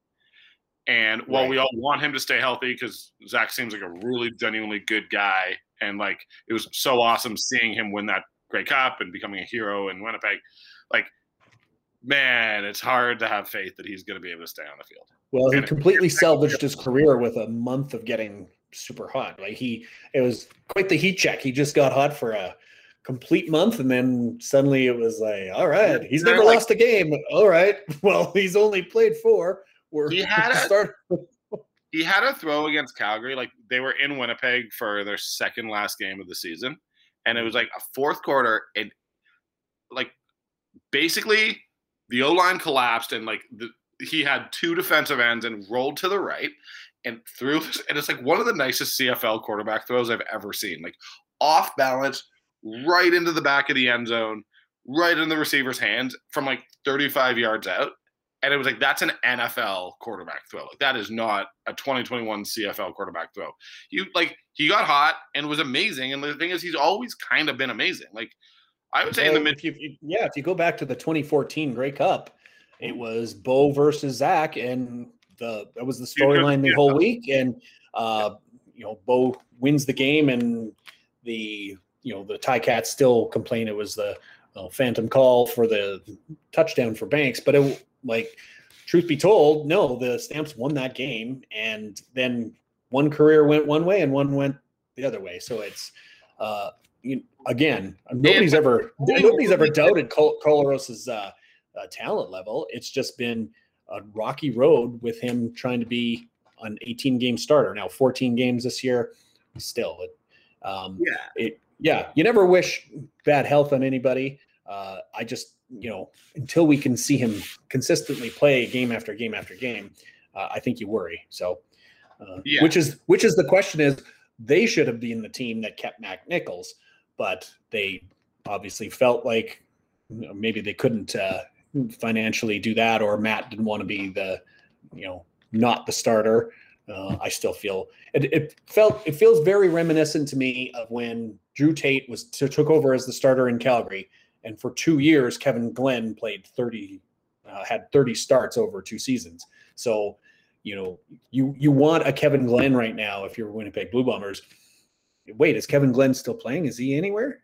And while right. we all want him to stay healthy because Zach seems like a really genuinely good guy, and like it was so awesome seeing him win that Grey Cup and becoming a hero in Winnipeg, like man, it's hard to have faith that he's going to be able to stay on the field. Well, he completely salvaged his career with a month of getting super hot. Like he, it was quite the heat check. He just got hot for a complete month, and then suddenly it was like, all right, he's never like, lost a game. All right, well, he's only played four. We're he had a start. he had a throw against Calgary. Like they were in Winnipeg for their second last game of the season, and it was mm-hmm. like a fourth quarter, and like basically the O line collapsed and like the, he had two defensive ends and rolled to the right and threw and it's like one of the nicest CFL quarterback throws I've ever seen. Like off balance, right into the back of the end zone, right in the receiver's hands from like 35 yards out. And it was like that's an NFL quarterback throw. Like that is not a 2021 CFL quarterback throw. You like he got hot and was amazing. And the thing is, he's always kind of been amazing. Like I would say in the mid. If you, yeah, if you go back to the 2014 Grey Cup, it was Bo versus Zach, and the that was the storyline the whole week. And uh, you know, Bo wins the game, and the you know the Tie Cats still complain it was the uh, phantom call for the touchdown for Banks, but it like truth be told, no, the Stamps won that game, and then one career went one way and one went the other way. So it's uh, you, again, nobody's yeah. ever nobody's ever doubted Col- Collaros's uh, uh, talent level. It's just been a rocky road with him trying to be an 18 game starter. Now 14 games this year, still. It, um, yeah, it yeah. You never wish bad health on anybody. Uh, I just you know until we can see him consistently play game after game after game, uh, I think you worry. So, uh, yeah. which is which is the question is they should have been the team that kept Matt Nichols but they obviously felt like you know, maybe they couldn't uh, financially do that, or Matt didn't want to be the, you know, not the starter. Uh, I still feel it, it, felt it feels very reminiscent to me of when Drew Tate was to, took over as the starter in Calgary, and for two years Kevin Glenn played thirty, uh, had thirty starts over two seasons. So, you know, you you want a Kevin Glenn right now if you're Winnipeg Blue Bombers wait, is Kevin Glenn still playing? Is he anywhere?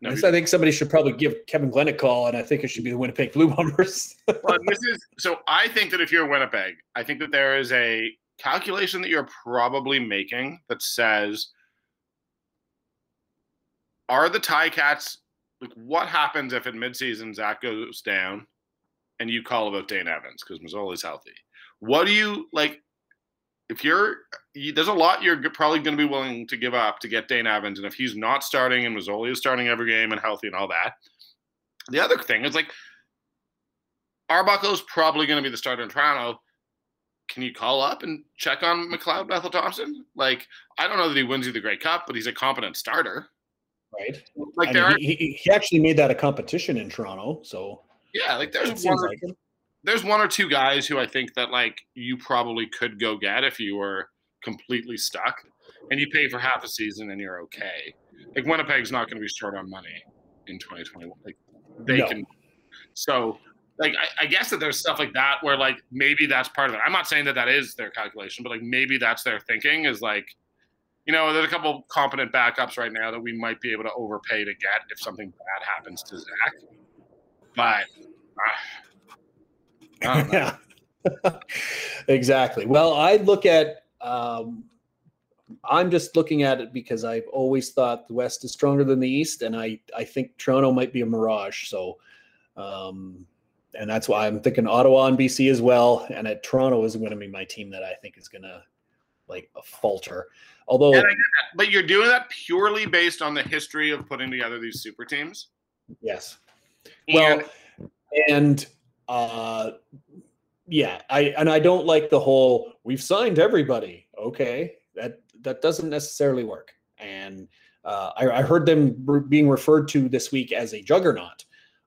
No, I think somebody should probably give Kevin Glenn a call, and I think it should be the Winnipeg Blue Bombers. well, this is so. I think that if you're Winnipeg, I think that there is a calculation that you're probably making that says, are the Tie Cats like what happens if in midseason Zach goes down, and you call about Dane Evans because Masoli's healthy? What do you like? If you're there's a lot you're probably going to be willing to give up to get Dane Evans, and if he's not starting and Masoli is starting every game and healthy and all that, the other thing is like Arbuckle is probably going to be the starter in Toronto. can you call up and check on McLeod Bethel Thompson? Like, I don't know that he wins you the Grey Cup, but he's a competent starter. Right. Like I there mean, are, he, he actually made that a competition in Toronto. So yeah, like there's one like. There's one or two guys who I think that like you probably could go get if you were completely stuck, and you pay for half a season and you're okay. Like Winnipeg's not going to be short on money in 2021. Like they No. can. So like I, I guess that there's stuff like that where like maybe that's part of it. I'm not saying that that is their calculation, but like maybe that's their thinking is like. You know, there's a couple competent backups right now that we might be able to overpay to get if something bad happens to Zach. But uh, I don't know. Yeah. exactly. Well, I look at um, I'm just looking at it because I've always thought the West is stronger than the East, and I I think Toronto might be a mirage. So, um, and that's why I'm thinking Ottawa and BC as well. And at Toronto is going to be my team that I think is going to like falter. Although, And I get that, but you're doing that purely based on the history of putting together these super teams. yes, And well, and uh, yeah, I and I don't like the whole we've signed everybody. Okay, that that doesn't necessarily work. And uh, I, I heard them re- being referred to this week as a juggernaut.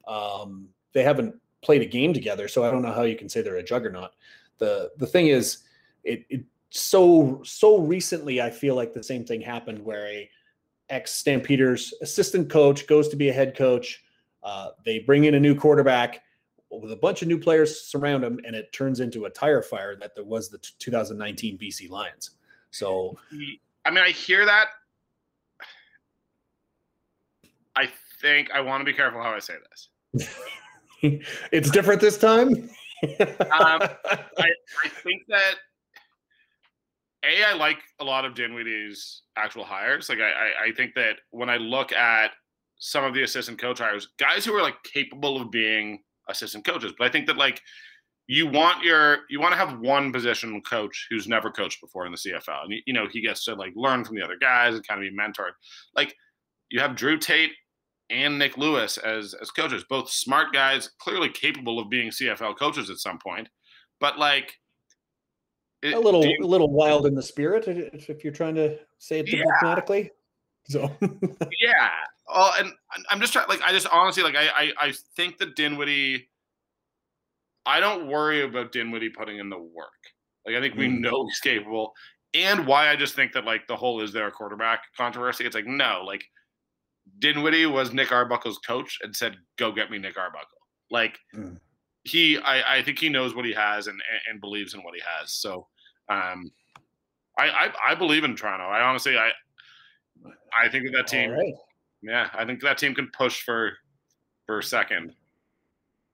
Um, they haven't played a game together, so I don't know how you can say they're a juggernaut. the The thing is, it, it so so recently. I feel like the same thing happened where a ex Stampeders assistant coach goes to be a head coach. Uh, they bring in a new quarterback with a bunch of new players surround him, and it turns into a tire fire that there was the t- 2019 BC Lions. So I mean, I hear that. I think I want to be careful how I say this. it's different this time. Um, I think that a I like a lot of Dinwiddie's actual hires. Like I, I, I think that when I look at some of the assistant coach hires, guys who are like capable of being assistant coaches, but I think that like you want your you want to have one position coach who's never coached before in the CFL, and you, know he gets to like learn from the other guys and kind of be mentored. Like you have Drew Tate and Nick Lewis as as coaches, both smart guys, clearly capable of being CFL coaches at some point, but like it- a little you- a little wild in the spirit if, if you're trying to say it Yeah. So yeah. Oh, and I'm just trying. Like, I just honestly like. I I, I think that Dinwiddie. I don't worry about Dinwiddie putting in the work. Like, I think we Mm. know he's capable. And why I just think that like the whole is there a quarterback controversy? It's like no, like Dinwiddie was Nick Arbuckle's coach and said, "Go get me Nick Arbuckle." Like Mm. he, I, I think he knows what he has and and, and believes in what he has. So, um, I, I I believe in Toronto. I honestly I I think that team right. yeah, I think that team can push for for second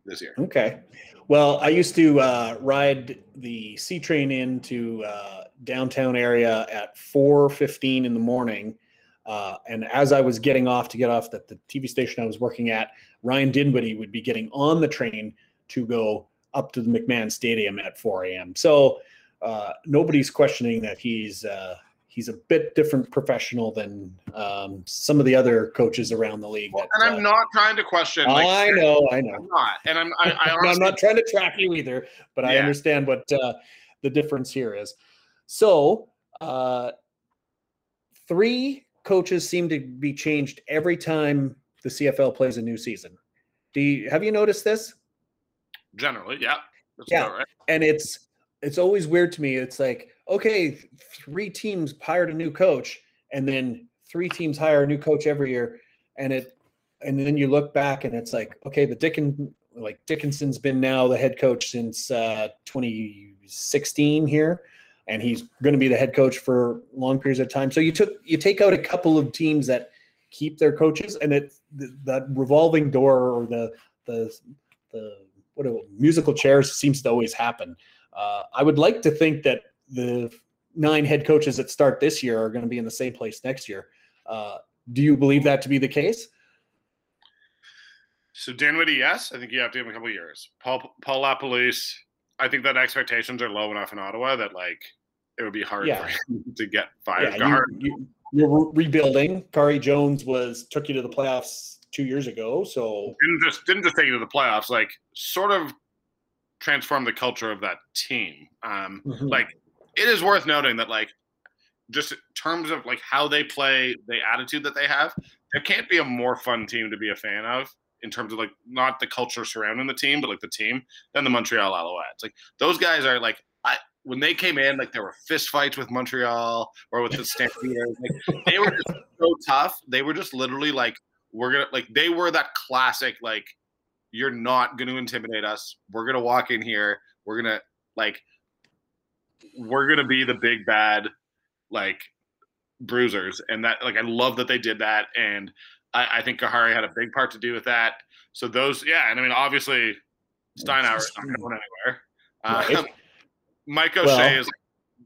this year. Okay. Well, I used to uh, ride the C train into uh, downtown area at 4:15 in the morning, uh, and as I was getting off to get off at the TV station I was working at, Ryan Dinwiddie would be getting on the train to go up to the McMahon Stadium at 4 a.m. So uh, nobody's questioning that he's uh, he's a bit different professional than um, some of the other coaches around the league. Well, that, and I'm uh, not trying to question. Like, I know, I know. I'm not, and I'm. I, I I'm not trying to track you either, but I understand what uh, the difference here is. So, uh, three coaches seem to be changed every time the CFL plays a new season. Do you have you noticed this? generally, yeah, that's Yeah. right. And it's it's always weird to me. It's like okay, three teams hired a new coach, and then three teams hire a new coach every year, and it and then you look back and it's like okay, the Dickon like Dickinson's been now the head coach since uh, 2016 here, and he's going to be the head coach for long periods of time. So you took you take out a couple of teams that keep their coaches, and it that revolving door or the the the what musical chairs seems to always happen. Uh, I would like to think that the nine head coaches that start this year are going to be in the same place next year. Uh, do you believe that to be the case? So Dinwiddie, yes, I think you have to give him a couple of years. Paul Paul LaPolice, I think that expectations are low enough in Ottawa that like it would be hard Yeah. for him to get fired. Yeah, you, you, you're rebuilding. Khari Jones was took you to the playoffs two years ago, so didn't just didn't just take you to the playoffs. Like sort of transform the culture of that team. Um, Mhm. Like it is worth noting that like just in terms of like how they play, the attitude that they have, there can't be a more fun team to be a fan of in terms of like not the culture surrounding the team, but like the team than the Montreal Alouettes. Like those guys are like I when they came in, like there were fist fights with Montreal or with the Stampeders. Like, they were just so tough. They were just literally like, we're gonna like they were that classic like, you're not gonna intimidate us. We're gonna walk in here. We're gonna like, we're gonna be the big bad like bruisers, and that like I love that they did that, and I, I think Khari had a big part to do with that. So those, yeah, and I mean obviously Steinauer's not going anywhere. Right. Um, Mike O'Shea Well- is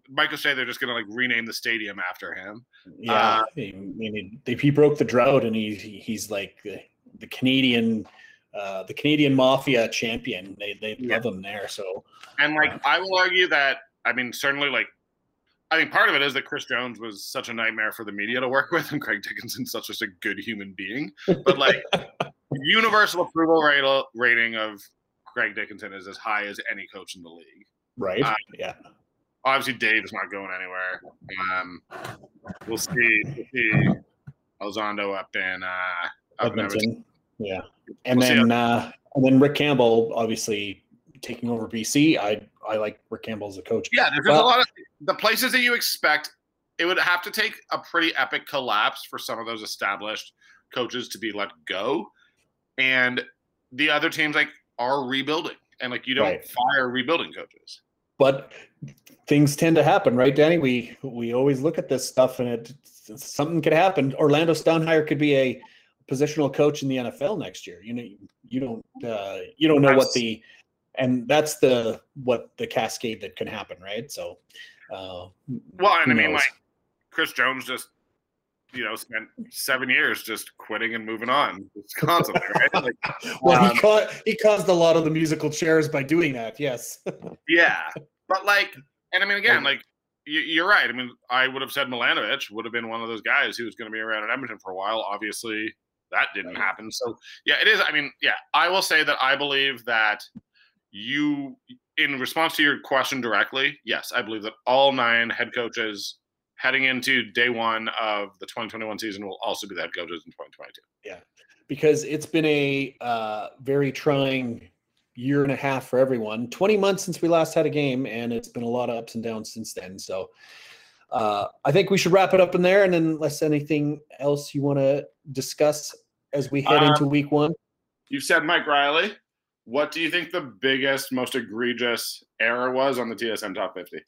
Mike O'Shea. They're just going to like rename the stadium after him. Yeah, Uh, I mean, he, he broke the drought, and he he's like the, the Canadian, uh, the Canadian Mafia champion. They they Yeah. love him there. So And like I will argue that I mean certainly like I think part of it is that Chris Jones was such a nightmare for the media to work with, and Craig Dickinson's such just a good human being. But like universal approval rate, rating of Craig Dickinson is as high as any coach in the league. right, Uh, yeah, Obviously, Dave is not going anywhere. Um, we'll see. We'll see Elizondo up in uh, up in Edmonton. Edmonton, yeah, and We'll then uh, and then Rick Campbell obviously taking over BC. I I like Rick Campbell as a coach. Yeah, there's Well- a lot of the places that you expect. It would have to take a pretty epic collapse for some of those established coaches to be let go, and the other teams like are rebuilding, and like you don't Right. fire rebuilding coaches. but things tend to happen, right, Danny? We we always look at this stuff, and it something could happen. Orlando Steinauer could be a positional coach in the NFL next year. You know, you don't uh, you don't know what the and that's the what the cascade that can happen, right? So, uh, Well, and I mean, knows? like Chris Jones just you know spent seven years just quitting and moving on constantly, right? Like, well, um, he caused he caused a lot of the musical chairs by doing that. Yes, Yeah, but like, and I mean, again, like you, you're right. I mean, I would have said Milanovich would have been one of those guys who was going to be around in Edmonton for a while. Obviously, that didn't happen. So yeah, it is. I mean, yeah, I will say that I believe that you, in response to your question directly, yes, I believe that all nine head coaches heading into day one of the 2021 season will also be the head coaches in 2022. Yeah, because it's been a uh, very trying year and a half for everyone. 20 months since we last had a game, and it's been a lot of ups and downs since then. So uh, I think we should wrap it up in there. And then, unless anything else you want to discuss as we head Um, into week one. You said Mike Reilly. What do you think the biggest, most egregious error was on the TSN top 50?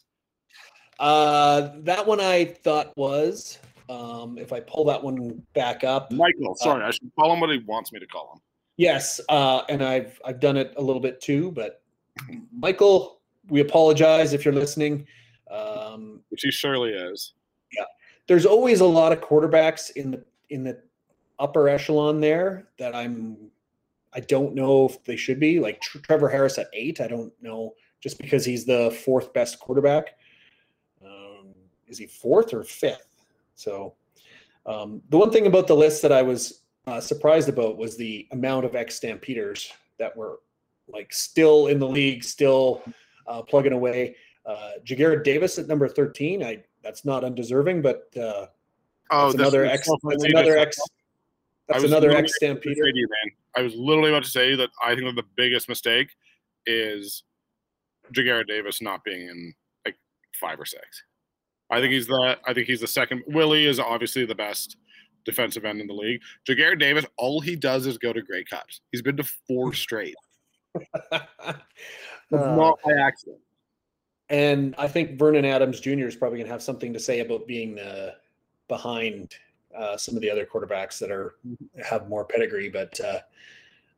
Uh, that one I thought was, um, if I pull that one back up, Michael, sorry, I should call him what he wants me to call him. Yes, uh, and I've I've done it a little bit too. But Michael, we apologize if you're listening. Um, Which he surely is. Yeah, there's always a lot of quarterbacks in the in the upper echelon there that I'm I don't know if they should be like Tr- Trevor Harris at eight. I don't know just because he's the fourth best quarterback. Um, is he fourth or fifth? So um, the one thing about the list that I was uh, surprised about was the amount of ex Stampeders that were like still in the league, still uh, plugging away. Uh, Ja'Gared Davis at number thirteen. I that's not undeserving, but uh, Oh, that's another ex. That's another ex. That's another ex Stampeder. I was literally about to say that I think that the biggest mistake is Ja'Gared Davis not being in like five or six. I think he's the I think he's the second. Willie is obviously the best defensive end in the league. Ja'Gared Davis, all he does is go to Grey Cups. He's been to four straight. Uh, not by accident. and I think Vernon Adams Jr. is probably going to have something to say about being the behind uh, some of the other quarterbacks that are have more pedigree. But uh,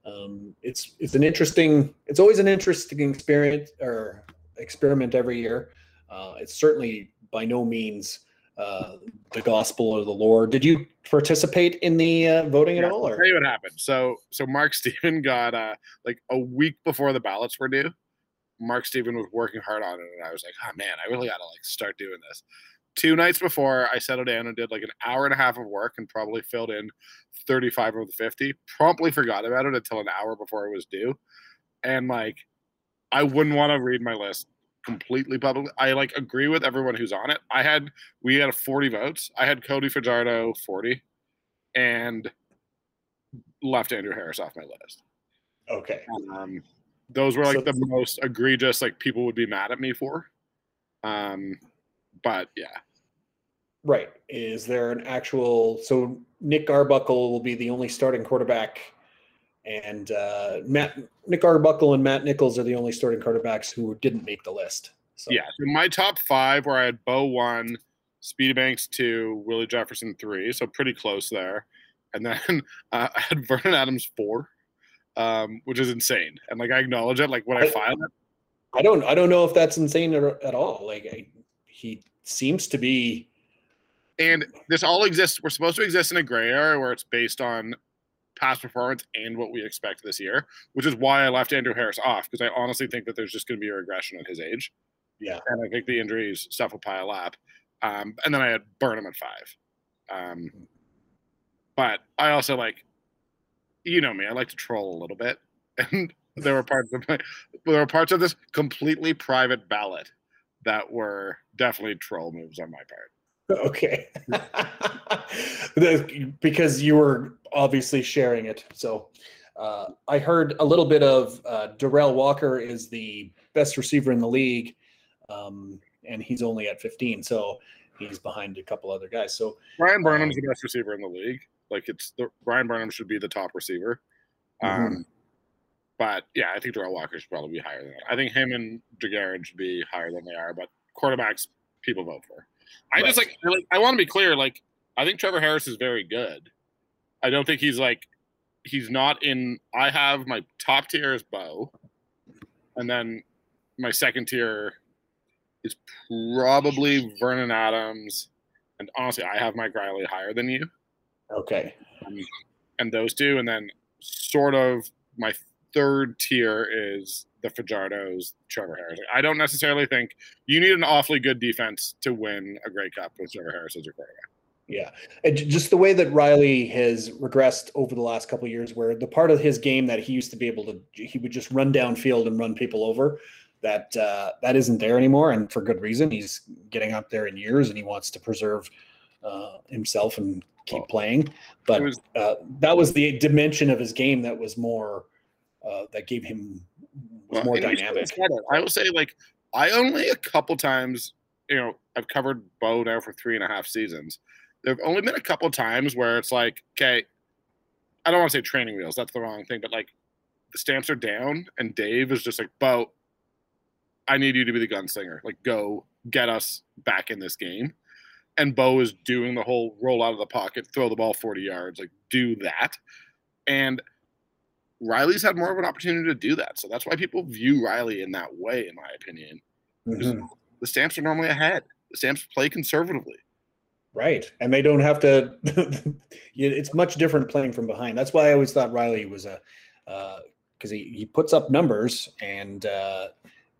um, it's it's an interesting. It's always an interesting experience or experiment every year. Uh, it's certainly by no means uh, the gospel or the Lord. Did you participate in the uh, voting Yeah, at all? I'll Or tell you what happened. So so Mark Steven got uh like a week before the ballots were due. Mark Steven was working hard on it, and I was like, oh man, I really gotta like start doing this. Two nights before, I settled down and did like an hour and a half of work and probably filled in 35 of the 50. Promptly forgot about it until an hour before it was due. And like I wouldn't want to read my list completely publicly. I like agree with everyone who's on it. I had we had 40 votes. I had Cody Fajardo 40 and left Andrew Harris off my list. Okay. Um, those were like So- the most egregious like people would be mad at me for. Um, but yeah, Right. Is there an actual so Nick Arbuckle will be the only starting quarterback and uh Matt Nick Arbuckle and Matt Nichols are the only starting quarterbacks who didn't make the list. So yeah. So my top five where I had Bo one, Speedy Banks two, Willie Jefferson three, so pretty close there, and then uh, I had Vernon Adams four, um, which is insane. And like I acknowledge it, like when I I- filed it, I don't I don't know if that's insane at, at all. Like I, he seems to be and this all exists. We're supposed to exist in a gray area where it's based on past performance and what we expect this year, which is why I left Andrew Harris off because I honestly think that there's just going to be a regression at his age. Yeah. and I think the injuries stuff will pile up. Um, and then I had Burnham at five. Um, but I also like, you know me, I like to troll a little bit, and there were parts of my, there were parts of this completely private ballot that were definitely troll moves on my part. okay. Because you were obviously sharing it. So uh, I heard a little bit of uh, Derel Walker is the best receiver in the league, um, and he's only at 15, so he's behind a couple other guys. So Bryan Burnham's Um, the best receiver in the league. Like it's the Bryan Burnham should be the top receiver. Mhm. Um, but yeah, I think Derel Walker should probably be higher than that. I think him and Ja'Gared should be higher than they are. But quarterbacks, people vote for. I just Right. like I, like I want to be clear. Like I think Trevor Harris is very good. I don't think he's like he's not in. I have my top tier is Bo, and then my second tier is probably Vernon Adams, and honestly, I have Mike Reilly higher than you okay, um, and those two, and then sort of my third tier is the Fajardo's, Trevor Harris. I don't necessarily think you need an awfully good defense to win a Grey Cup with Trevor Harris as your quarterback. yeah, and just the way that Reilly has regressed over the last couple of years, where the part of his game that he used to be able to, he would just run downfield and run people over. That uh, that isn't there anymore, and for good reason. He's getting up there in years, and he wants to preserve uh, himself and keep Well, playing. But was- uh, that was the dimension of his game that was more uh, that gave him Well, more dynamic. I will say, like, I only a couple times, you know, I've covered Bo now for three and a half seasons. There have only been a couple times where it's like, okay, I don't want to say training wheels, that's the wrong thing, but like the stamps are down, and Dave is just like, Bo, I need you to be the gunslinger. Like, go get us back in this game. And Bo is doing the whole roll out of the pocket, throw the ball 40 yards, like, do that. And Reilly's had more of an opportunity to do that. So that's why people view Reilly in that way, in my opinion. Mhm. The Stamps are normally ahead. The Stamps play conservatively. Right. And they don't have to it's much different playing from behind. That's why I always thought Reilly was a because he, he puts up numbers and uh,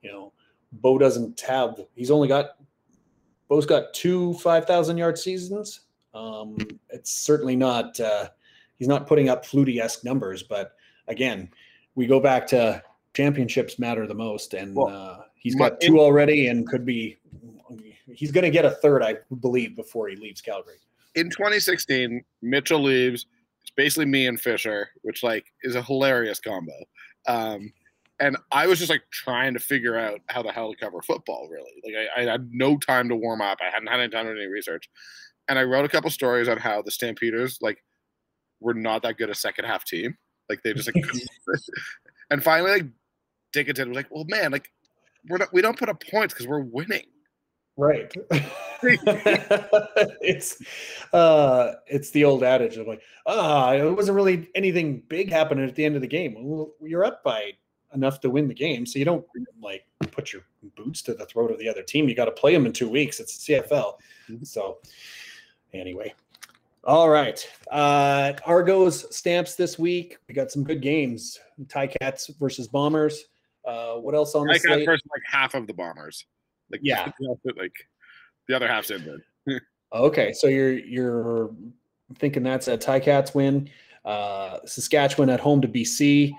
you know, Bo doesn't have he's only got Bo's got two five thousand yard seasons. Um, it's certainly not uh, he's not putting up flutie esque numbers, but again, we go back to championships matter the most, and Well, uh, he's got two already and could be he's going to get a third, I believe, before he leaves Calgary. In 2016, Mitchell leaves. It's basically me and Fisher, which like is a hilarious combo. Um, and I was just like trying to figure out how the hell to cover football. Really, like I, I had no time to warm up. I hadn't had any time to do any research, and I wrote a couple stories on how the Stampeders like were not that good a second half team. Like they just like, and finally like Dickinson was like, "Well, man, like we're not we don't put up points because we're winning." Right. it's uh it's the old adage of like, ah, it wasn't really anything big happening at the end of the game. Well, you're up by enough to win the game, so you don't like put your boots to the throat of the other team. You got to play them in two weeks. It's the CFL. Mhm. So anyway. All right. Uh Argos stamps this week. We got some good games. Cats versus Bombers. Uh what else on the I slate? first like half of the bombers. Like Yeah. like the other half's in there. Okay, so you're you're thinking that's a Cats win. Uh, Saskatchewan at home to BC.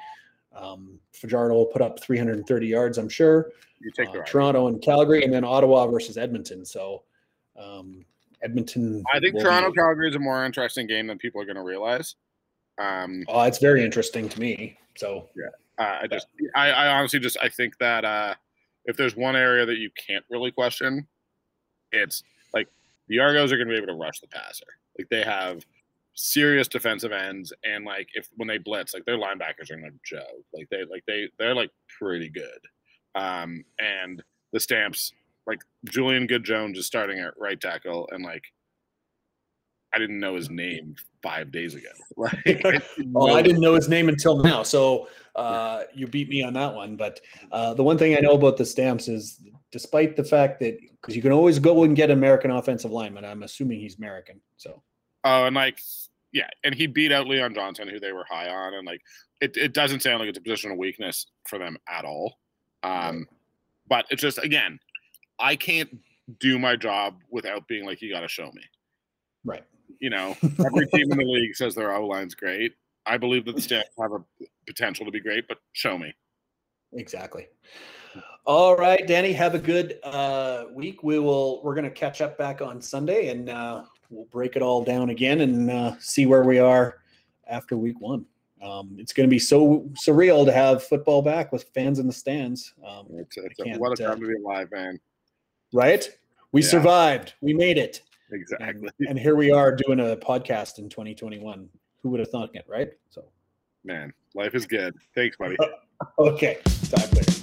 Um, Fajardo will put up 330 yards, I'm sure. You take Uh. Toronto and Calgary, and then Ottawa versus Edmonton. So um, Edmonton. I think Toronto Calgary is a more interesting game than people are going to realize. Um, Oh, it's very interesting to me. So uh, I just, I, I honestly just, I think that uh, if there's one area that you can't really question, it's like the Argos are going to be able to rush the passer. Like they have serious defensive ends, and like if when they blitz, like their linebackers are going to joke. Like they, like they, they're like pretty good. Um, and the Stamps, like Julian Good Jones is starting at right tackle, and like I didn't know his name five days ago. Like, Oh, I didn't know his name until now. So uh, you beat me on that one. But uh, the one thing I know about the Stamps is, despite the fact that because you can always go and get American offensive lineman, I'm assuming he's American. So Oh, and like, yeah, and he beat out Leon Johnson, who they were high on, and like, it, it doesn't sound like it's a position of weakness for them at all. Um, but it's just again, I can't do my job without being like, you got to show me. right. You know, every team in the league says their O line's great. I believe that the Stamps have a potential to be great, but show me. Exactly. All right, Danny, have a good uh, week. We will. We're going to catch up back on Sunday, and uh, we'll break it all down again and uh, see where we are after week one. Um, it's going to be so surreal to have football back with fans in the stands. Um, It's, it's a, what a uh, time to be alive, man. Right? We Yeah. survived. We made it. Exactly, And, and here we are doing a podcast in 2021. Who would have thought it, right? So, man. Life is good. Thanks, buddy. okay. Talk later.